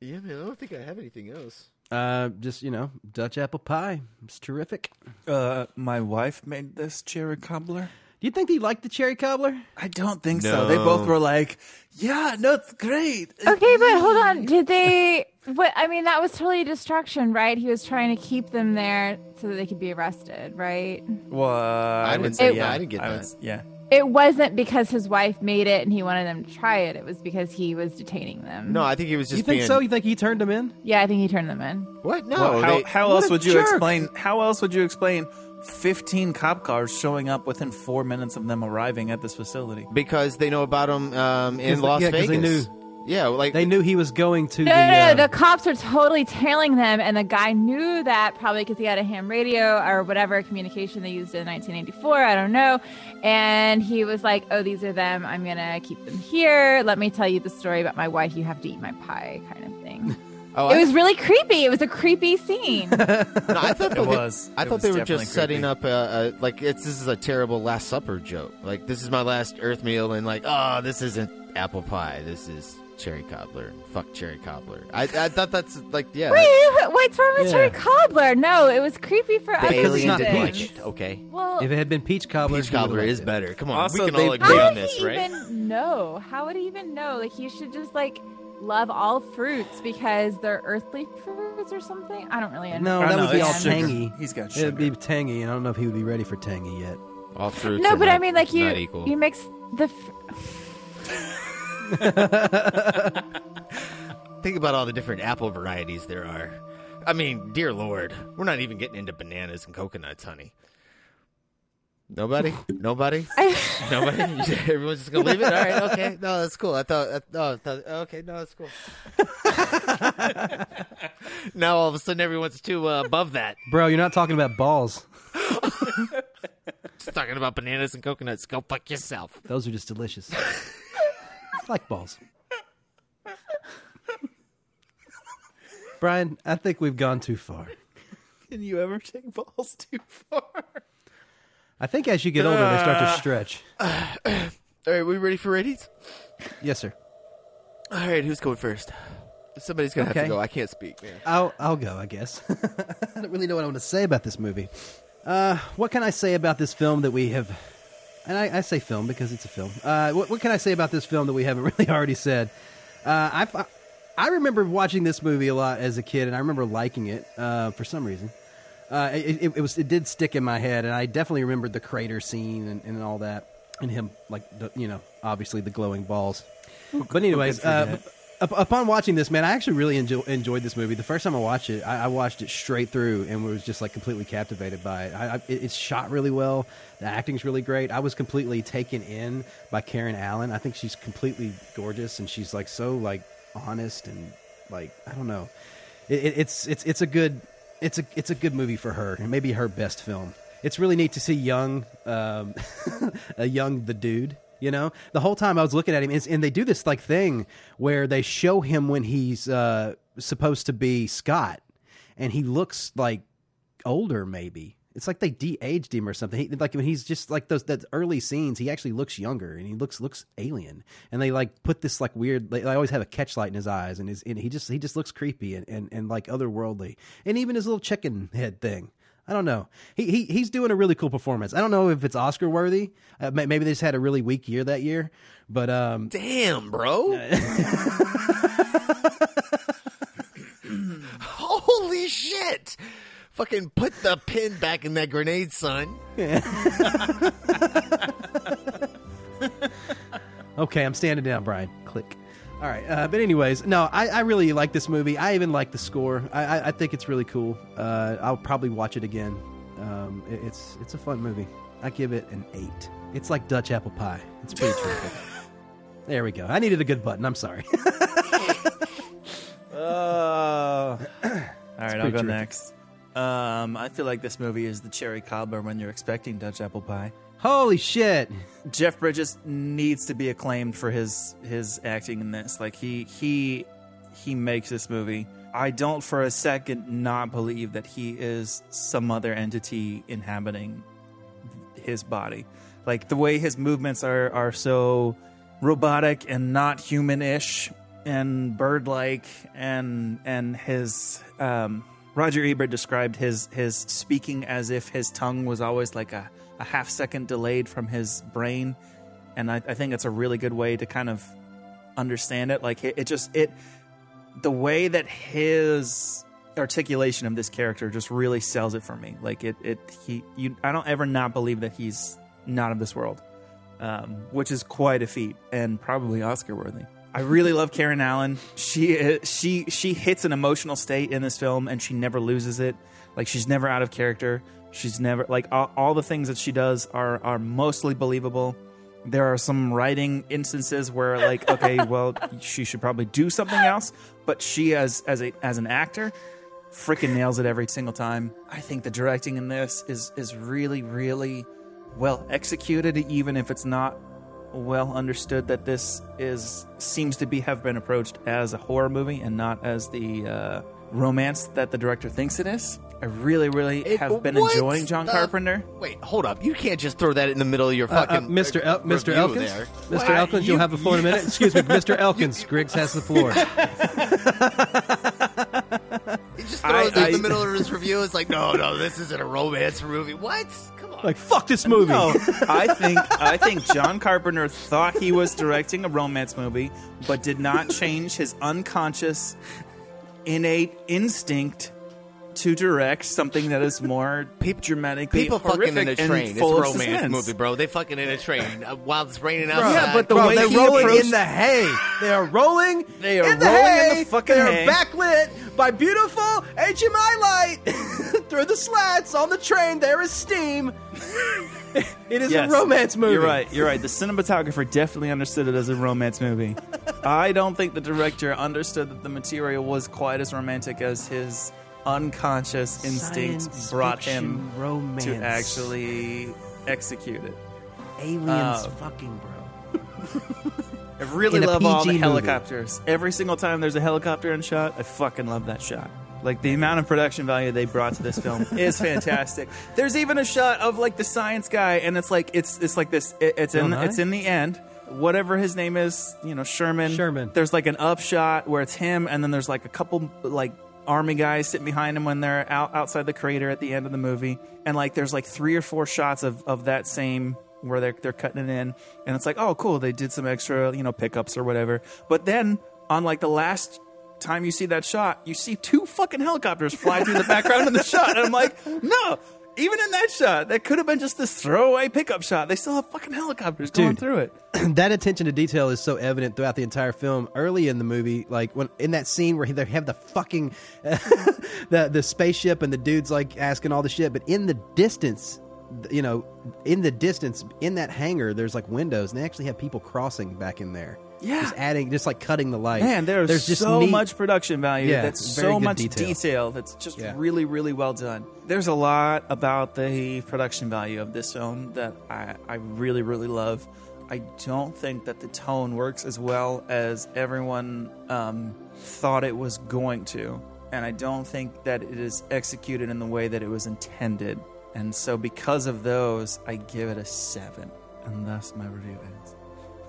yeah, man. I don't think I have anything else. Uh, just you know, Dutch apple pie. It's terrific. Uh, my wife made this cherry cobbler. Do you think they liked the cherry cobbler? I don't think so. They both were like, "Yeah, no, it's great." Okay, but hold on. Did they? What I mean, that was totally a distraction, right? He was trying to keep them there so that they could be arrested, right? Well, I, would didn't- say It- yeah. I didn't get I that. would- yeah. It wasn't because his wife made it and he wanted them to try it. It was because he was detaining them. No, I think he was just. you think being, so? You think he turned them in? Yeah, I think he turned them in. What? No. Well, how they- how what else a would you explain? How else would you explain? Fifteen cop cars showing up within four minutes of them arriving at this facility. because they know about him um, in 'Cause- Las yeah, 'cause Vegas. They knew. Yeah, like They knew he was going to No, the. no, no, uh, the cops were totally tailing them, and the guy knew that probably because he had a ham radio or whatever communication they used in 1984. I don't know. And he was like, "Oh, these are them. I'm gonna keep them here. Let me tell you the story about my wife. You have to eat my pie, kind of thing." Oh, it I- was really creepy. It was a creepy scene. No, I thought It they, was. I It thought was they were definitely just setting up a, a like it's this is a terrible Last Supper joke. Like this is my last Earth meal, and like oh, this isn't apple pie. This is cherry cobbler. Fuck cherry cobbler. I, I thought that's like yeah. Wait, what's wrong with Yeah. cherry cobbler? No, it was creepy for the other alien not didn't like reasons. it. Okay. Well, If it had been peach cobbler, Peach cobbler is it. better. Come on, Also, we can they- all agree how on would this, he right? even know? How would he even know? Like he should just like love all fruits because they're earthly fruits or something. I don't really know. No, that would be all sugar. tangy. He's got It'd be tangy, and I don't know if he would be ready for tangy yet. All fruits. No, are but I mean, like you, not equal. you mix the. F- Think about all the different apple varieties there are. I mean, dear lord, we're not even getting into bananas and coconuts, honey. Nobody? Nobody? Nobody? Everyone's just gonna leave it? All right, okay. No, that's cool. I thought, I, no, I thought okay, no, that's cool. now all of a sudden everyone's too uh, above that. Bro, you're not talking about balls. Just talking about bananas and coconuts. Go fuck yourself. Those are just delicious. Like balls. Brian, I think we've gone too far. Can you ever take balls too far? I think as you get older, they start to stretch. All right, we ready for ratings? Yes, sir. All right, who's going first? Somebody's gonna have Okay. to go. I can't speak, man. I'll I'll go. I guess I don't really know what I want to say about this movie. Uh, what can I say about this film that we have? And I, I say film because it's a film. Uh, what, what can I say about this film that we haven't really already said? Uh, I I remember watching this movie a lot as a kid, and I remember liking it uh, for some reason. Uh, it, it, it was it did stick in my head, and I definitely remembered the crater scene and, and all that, and him like the, you know obviously the glowing balls. But anyways, uh? Up- upon watching this, man, I actually really enjoy, enjoyed this movie. The first time I watched it, I, I watched it straight through and was just like completely captivated by it. I, I, it- it's shot really well. The acting's really great. I was completely taken in by Karen Allen. I think she's completely gorgeous and she's like so like honest and like I don't know. It, it, it's it's it's a good it's a it's a good movie for her and maybe her best film. It's really neat to see young um, a young the dude. You know, the whole time I was looking at him, and they do this like thing where they show him when he's uh, supposed to be Scott, and he looks like older. Maybe it's like they de-aged him or something. He, like when he's just like those that early scenes, he actually looks younger and he looks looks alien. And they like put this like weird. They, they always have a catchlight in his eyes, and his and he just he just looks creepy and, and and like otherworldly. And even his little chicken head thing. I don't know. He, he he's doing a really cool performance. I don't know if it's Oscar worthy. Uh, maybe they just had a really weak year that year. But um, Damn, bro. Holy shit. Fucking put the pin back in that grenade, son. Okay, I'm standing down, Brian. Click. All right, uh, but anyways, no, I, I really like this movie. I even like the score. I, I, I think it's really cool. Uh, I'll probably watch it again. Um, it- it's it's a fun movie. I give it an eight. It's like Dutch apple pie. It's pretty terrific. There we go. I needed a good button. I'm sorry. Uh, all right, I'll go terrific. next. Um, I feel like this movie is the cherry cobbler when you're expecting Dutch apple pie. Holy shit! Jeff Bridges needs to be acclaimed for his his acting in this. Like he he he makes this movie. I don't for a second not believe that he is some other entity inhabiting his body. Like the way his movements are are so robotic and not human-ish and bird-like and and his um Roger Ebert described his his speaking as if his tongue was always like a, a half second delayed from his brain. And I, I think it's a really good way to kind of understand it. Like it, it just it the way that his articulation of this character just really sells it for me. Like it it he you i don't ever not believe that he's not of this world um, which is quite a feat and probably oscar worthy. I really love karen allen. She she she hits an emotional state in this film and she never loses it. Like she's never out of character she's never like all, all the things that she does are are mostly believable. There are some writing instances where like okay well she should probably do something else but she as as a as an actor freaking nails it every single time. I think the directing in this is is really really well executed even if it's not well understood that this is seems to be have been approached as a horror movie and not as the uh, romance that the director thinks it is I really, really have been what enjoying John the- Carpenter. Wait, hold up. You can't just throw that in the middle of your Uh, uh, fucking Mr. El- Mr. review Elkins, there. Mr. Elkins, you'll have the floor in a minute. Excuse me, Mr. Elkins. Griggs has the floor. He just throws I- it in the middle of his review. It's like, no, no, this isn't a romance movie. What? Come on. Like fuck this movie. No, I think I think John Carpenter thought he was directing a romance movie, but did not change his unconscious, innate instinct to direct something that is more peep dramatically People fucking in a train. It's a romance suspense. movie, bro. They fucking in a train uh, while it's raining outside. Yeah, but the Bro, way they're he rolling approached- in the hay. They are rolling. They are in the rolling in the fucking They are hay. backlit by beautiful HMI light through the slats on the train. There is steam. it is Yes, a romance movie. You're right. You're right. The cinematographer definitely understood it as a romance movie. I don't think the director understood that the material was quite as romantic as his unconscious instinct Science brought him romance. to actually execute it. Aliens, Um, fucking bro. I really love all the movie. helicopters. Every single time there's a helicopter in shot, I fucking love that shot. Like the amount of production value they brought to this film is fantastic. There's even a shot of like the science guy, and it's like it's it's like this. It, it's in Nye? it's in the end. Whatever his name is, you know, Shermin. Shermin. There's like an up shot where it's him, and then there's like a couple like army guys sitting behind him when they're out outside the crater at the end of the movie, and like there's like three or four shots of of that same where they're they're cutting it in, and it's like, oh, cool, they did some extra, you know, pickups or whatever. But then on like the last time you see that shot, you see two fucking helicopters fly through the background of the shot, and I'm like, no. Even in that shot, that could have been just this throwaway pickup shot. They still have fucking helicopters going through it. that attention to detail is so evident throughout the entire film. Early in the movie, like when in that scene where they have the fucking the the spaceship and the dude's like asking all the shit, but in the distance, you know, in the distance in that hangar, there's like windows, and they actually have people crossing back in there. Yeah. just adding, just like cutting the light. Man, there's, there's just so neat- much production value. Yeah, that's so much detail. detail. That's just Yeah. really, really well done. There's a lot about the production value of this film that I, I really, really love. I don't think that the tone works as well as everyone um, thought it was going to. And I don't think that it is executed in the way that it was intended. And so, because of those, I give it a seven. And thus, my review ends.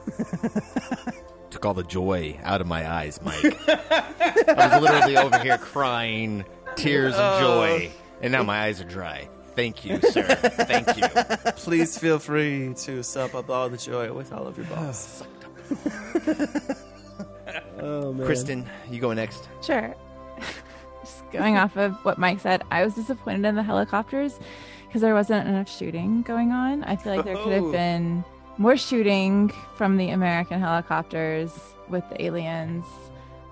Took all the joy out of my eyes, Mike. I was literally over here crying tears of joy, and now my eyes are dry. Thank you, sir. Thank you. Please feel free to sup up all the joy with all of your ah, balls. Oh man, Kristen, you go next. Sure. Just going off of what Mike said, I was disappointed in the helicopters because there wasn't enough shooting going on. I feel like there could Oh. have been more shooting from the American helicopters with the aliens.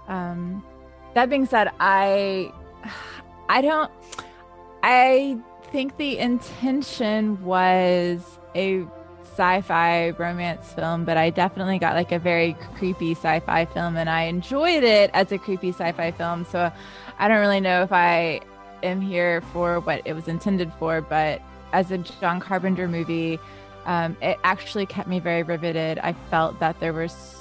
Um, that being said, I, I don't, I think the intention was a sci-fi romance film, but I definitely got like a very creepy sci-fi film, and I enjoyed it as a creepy sci-fi film. So I don't really know if I am here for what it was intended for, but as a John Carpenter movie, um, it actually kept me very riveted. I felt that there was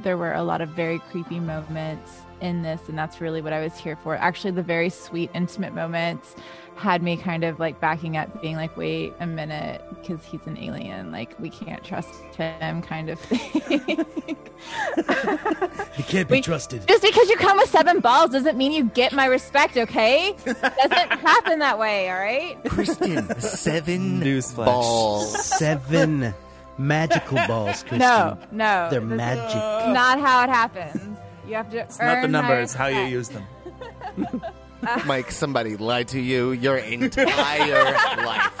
there were a lot of very creepy moments in this, and that's really what I was here for. Actually, the very sweet, intimate moments had me kind of like backing up, being like, wait a minute, because he's an alien. Like, we can't trust him, kind of thing. he can't be Wait, trusted. Just because you come with seven balls doesn't mean you get my respect, okay? Doesn't happen that way, all right? Kristen, seven Newsflash. balls. Seven magical balls, Kristen. No, no. They're this magic. Not how it happens. You have to It's not the earn number, it's how you use them. Mike, somebody lied to you your entire life.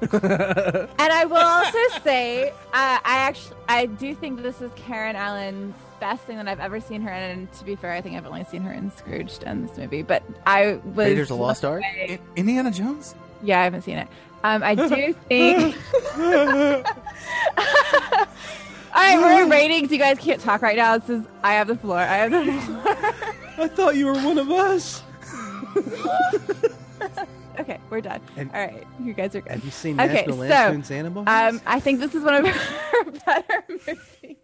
And I will also say, uh, I actually, I do think this is Karen Allen's best thing that I've ever seen her in. And to be fair, I think I've only seen her in Scrooged and this movie. But I was Raiders of Lost Ark? I- Indiana Jones? Yeah, I haven't seen it. Um, I do think. All right, we're in ratings. You guys can't talk right now. This is I have the floor. I have the floor. I thought you were one of us. okay, we're done. And- All right, you guys are good. Have you seen okay, National so Lampoon's Animal um, I think this is one of her better movies.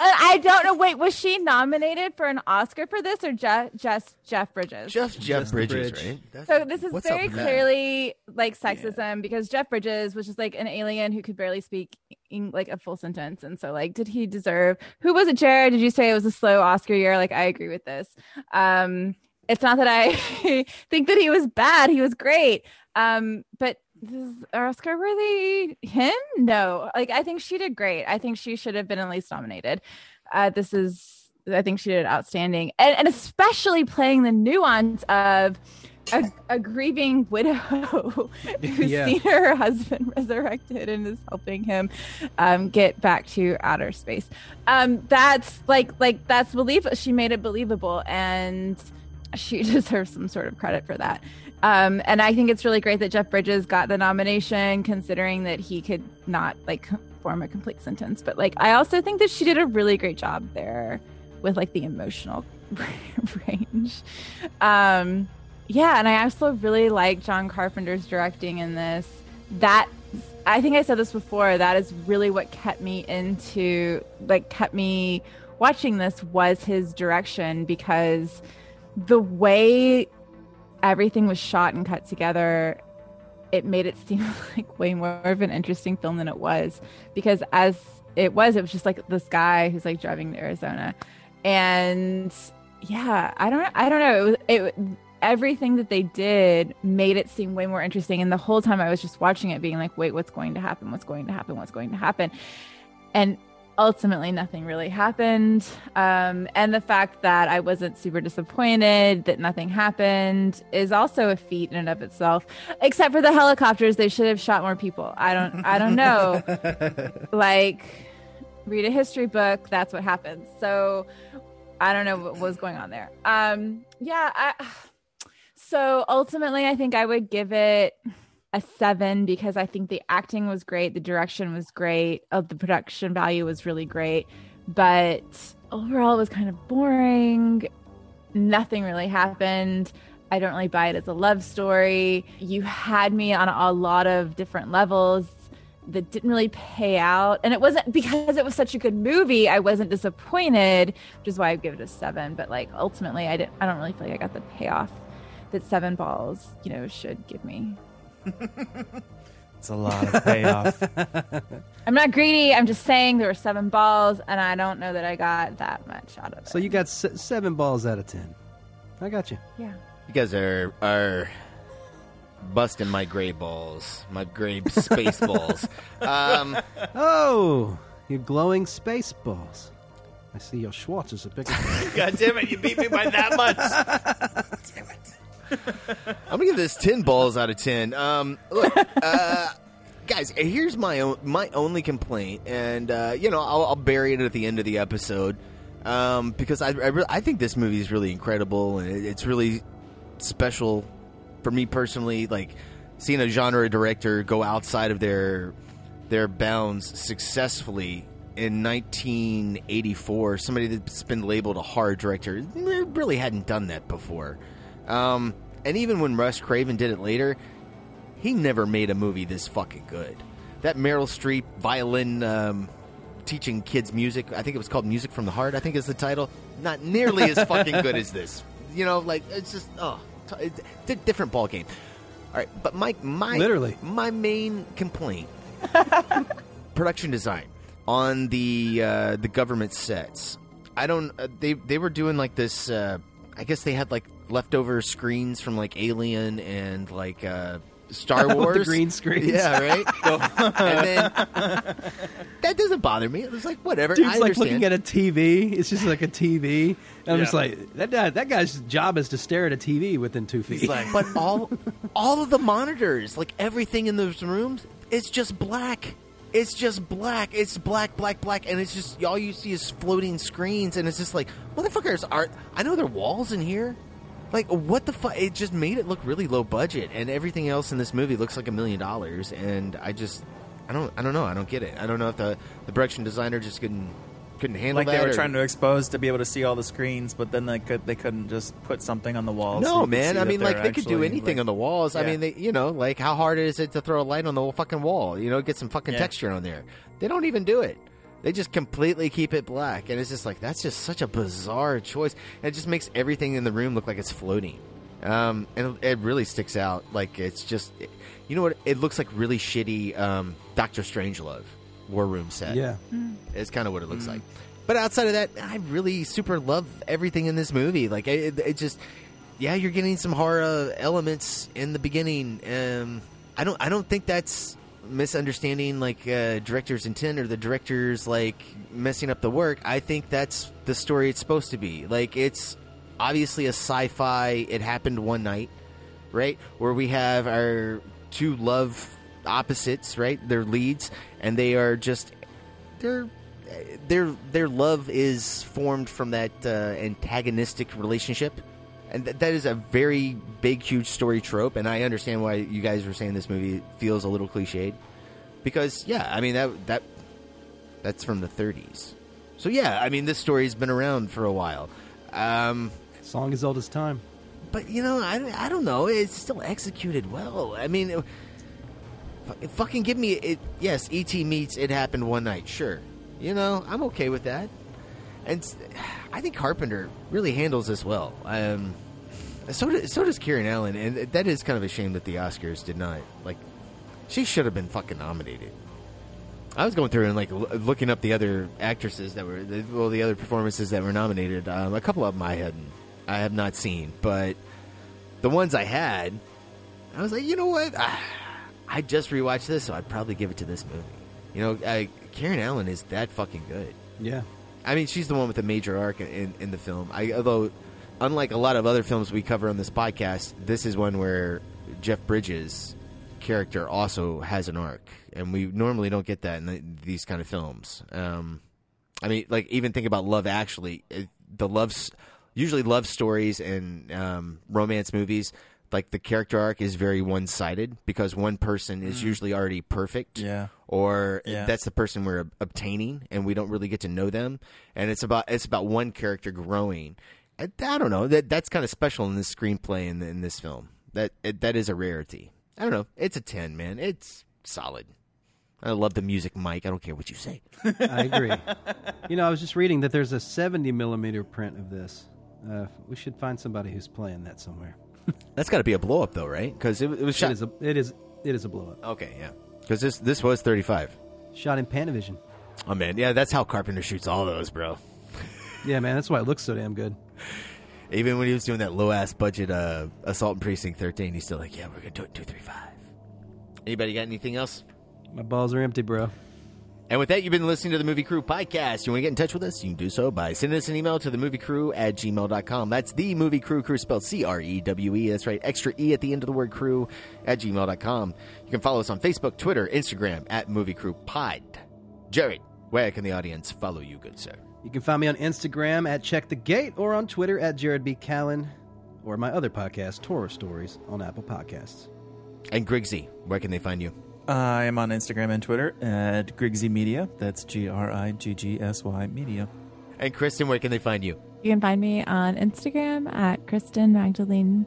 I don't know. Wait, was she nominated for an Oscar for this or just just Jeff Bridges? Just Jeff Just the Bridges, bridge. right? That's- So this is very with that? clearly like sexism because Jeff Bridges was just like an alien who could barely speak in, like a full sentence, and so like, did he deserve? Who was it, Jared? Did you say it was a slow Oscar year? Like, I agree with this. Um, it's not that I think that he was bad; he was great. Um, but is Oscar worthy him? No, like I think she did great. I think she should have been at least nominated. Uh, this is, I think she did outstanding, and, and especially playing the nuance of a, a grieving widow who's Yeah. seen her husband resurrected and is helping him um, get back to outer space. Um, that's like like that's believable. She made it believable, and she deserves some sort of credit for that. Um, and I think it's really great that Jeff Bridges got the nomination, considering that he could not like form a complete sentence. But like, I also think that she did a really great job there with like the emotional range. Um, yeah, and I also really like John Carpenter's directing in this. That I think I said this before. That is really what kept me into like kept me watching this was his direction because the way everything was shot and cut together it made it seem like way more of an interesting film than it was. Because as it was it was just like this guy who's like driving to arizona. And yeah i don't i don't know. It was it everything that they did made it seem way more interesting. And the whole time i was just watching it being like wait what's going to happen? What's going to happen? What's going to happen? And ultimately nothing really happened. Um, and the fact that i wasn't super disappointed that nothing happened is also a feat in and of itself except for the helicopters. They should have shot more people. I don't i don't know. Like read a history book that's what happens. So i don't know what was going on there. Um yeah i so ultimately i think i would give it a seven because I think the acting was great, the direction was great, uh, the production value was really great, but overall it was kind of boring. Nothing really happened. I don't really buy it as a love story. You had me on a lot of different levels that didn't really pay out. And it wasn't because it was such a good movie, I wasn't disappointed, which is why I give it a seven. But like ultimately I didn't I don't really feel like I got the payoff that seven balls, you know, should give me. It's a lot of payoff. I'm not greedy. I'm just saying there were seven balls, and I don't know that I got that much out of it. So you got se- seven balls out of ten. I got you. Yeah. You guys are are busting my gray balls, my gray space balls. Um, Oh, you glowing space balls. I see your Schwartz is a big. God damn it! You beat me by that much. damn it! I'm gonna give this ten balls out of ten. Um, look, uh, guys, here's my own, my only complaint, and uh, you know I'll, I'll bury it at the end of the episode um, because I I, re- I think this movie is really incredible and it, it's really special for me personally. Like seeing a genre director go outside of their their bounds successfully in 1984. Somebody that's been labeled a horror director really hadn't done that before. Um, and even when Wes Craven did it later, he never made a movie this fucking good. That Meryl Streep violin um, teaching kids music, I think it was called Music from the Heart, I think is the title, not nearly as fucking good as this. You know, like, it's just, oh, it's a different ball game. All right, but my my Literally. my main complaint production design on the uh, the government sets. I don't. Uh, they they were doing like this. Uh, I guess they had like leftover screens from like Alien and like uh, Star With the Wars green screens. Yeah, right. and then that doesn't bother me. It was like whatever. Dude's I like understand. looking at a TV. It's just like a TV. And I'm just like that. Guy, that guy's job is to stare at a TV within two feet. but all all of the monitors, like everything in those rooms, it's just black. It's just black. It's black, black, black, and it's just all you see is floating screens, and it's just like motherfuckers are. I know there are walls in here. Like what the fuck? It just made it look really low budget, and everything else in this movie looks like a million dollars. And I just, I don't, I don't know. I don't get it. I don't know if the the production designer just couldn't couldn't handle it. like they were or- trying to expose to be able to see all the screens, but then they could they couldn't just put something on the walls. No, could man. I mean, like they could do anything like- on the walls. I mean, they, you know, like how hard is it to throw a light on the fucking wall? You know, get some fucking Yeah. texture on there. They don't even do it. They just completely keep it black, and it's just like that's just such a bizarre choice. And it just makes everything in the room look like it's floating, um, and it, it really sticks out. Like it's just, you know what? It looks like really shitty um, Doctor Strangelove War Room set. Yeah. It's kind of what it looks like. But outside of that, I really super love everything in this movie. Like it, it just, yeah, you're getting some horror elements in the beginning. Um, I don't, I don't think that's misunderstanding like uh, director's intent or the director's like messing up the work. I think that's the story it's supposed to be. Like it's obviously a sci-fi. It happened one night, right? Where we have our two love opposites, right? They're leads, and they are just they're their their love is formed from that uh, antagonistic relationship, and th- that is a very big, huge story trope. And I understand why you guys were saying this movie feels a little cliched, because yeah, I mean that that that's from the 30s. So yeah, I mean this story's been around for a while. Um, Song as old as time. but you know, I, I don't know. It's still executed well. I mean, it, fu- fucking give me it. Yes, ET meets It Happened One Night. Sure, you know, I'm okay with that. And I think Carpenter really handles this well. Um, so does, so does Karen Allen, and that is kind of a shame that the Oscars did not like. She should have been fucking nominated. I was going through and like l- looking up the other actresses that were the, well, the other performances that were nominated. Um, a couple of them I hadn't, I have not seen, but the ones I had, I was like, you know what? Ah, I just rewatched this, so I'd probably give it to this movie. You know, uh, Karen Allen is that fucking good. Yeah. I mean, she's the one with the major arc in, in the film. I, although, unlike a lot of other films we cover on this podcast, this is one where Jeff Bridges' character also has an arc, and we normally don't get that in the, these kind of films. Um, I mean, like even think about Love Actually, it, the loves usually love stories and um, romance movies. Like the character arc is very one sided because one person is Mm. usually already perfect, Yeah. or Yeah. that's the person we're ob- obtaining, and we don't really get to know them. And it's about it's about one character growing. I, I don't know that that's kind of special in this screenplay in, in this film. That it, that is a rarity. I don't know. It's a ten, man. It's solid. I love the music, Mike. I don't care what you say. I agree. you know, I was just reading that there's a 70 millimeter print of this. Uh, we should find somebody who's playing that somewhere. That's got to be a blow up though, right? Because it, it was shot. It is a, it is it is a blow up. Okay, yeah. Because this this was thirty five. Shot in Panavision. Oh man, yeah, that's how Carpenter shoots all those, bro. Yeah, man, that's why it looks so damn good. Even when he was doing that low ass budget uh, Assault in Precinct thirteen, he's still like, yeah, we're gonna do it two three five. Anybody got anything else? My balls are empty, bro. And with that, you've been listening to the Movie Crew podcast. You want to get in touch with us? You can do so by sending us an email to the movie crew at gmail.com. That's the movie crew, crew spelled C R E W E. That's right, extra E at the end of the word crew at gmail.com. You can follow us on Facebook, Twitter, Instagram at Movie Crew Pod. Jared, where can the audience follow you, good sir? You can find me on Instagram at Check the Gate or on Twitter at Jared B. Callen or my other podcast, Torah Stories, on Apple Podcasts. And Grigsy, where can they find you? I am on Instagram and Twitter at Grigsy Media. That's G R I G G S Y Media. And Kristen, where can they find you? You can find me on Instagram at Kristen Magdalene,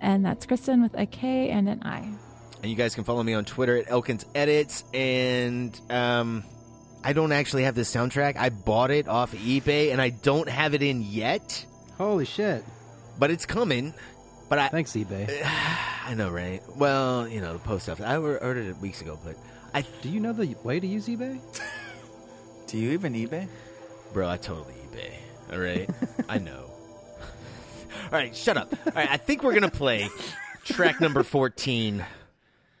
and that's Kristen with a K and an I. And you guys can follow me on Twitter at Elkins Edits. And um, I don't actually have the soundtrack. I bought it off eBay, and I don't have it in yet. Holy shit! But it's coming. But I thanks eBay. I know, right? Well, you know, the post office. I ordered it weeks ago, but I do you know the way to use eBay? Do you even eBay? Bro, I totally eBay. All right, I know. All right, shut up. All right, I think we're gonna play track number fourteen.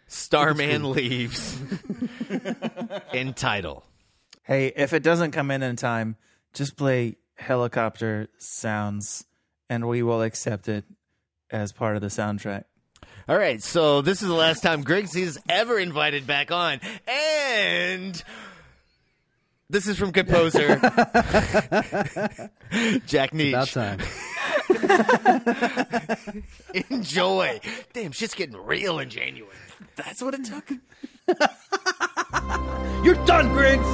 Starman leaves. in title. Hey, if it doesn't come in in time, just play helicopter sounds, and we will accept it as part of the soundtrack. All right, so this is the last time Grigsy's ever invited back on, and this is from composer Jack Nitzsche. About time. Enjoy. Damn, shit's getting real in January. That's what it took. You're done, Griggs!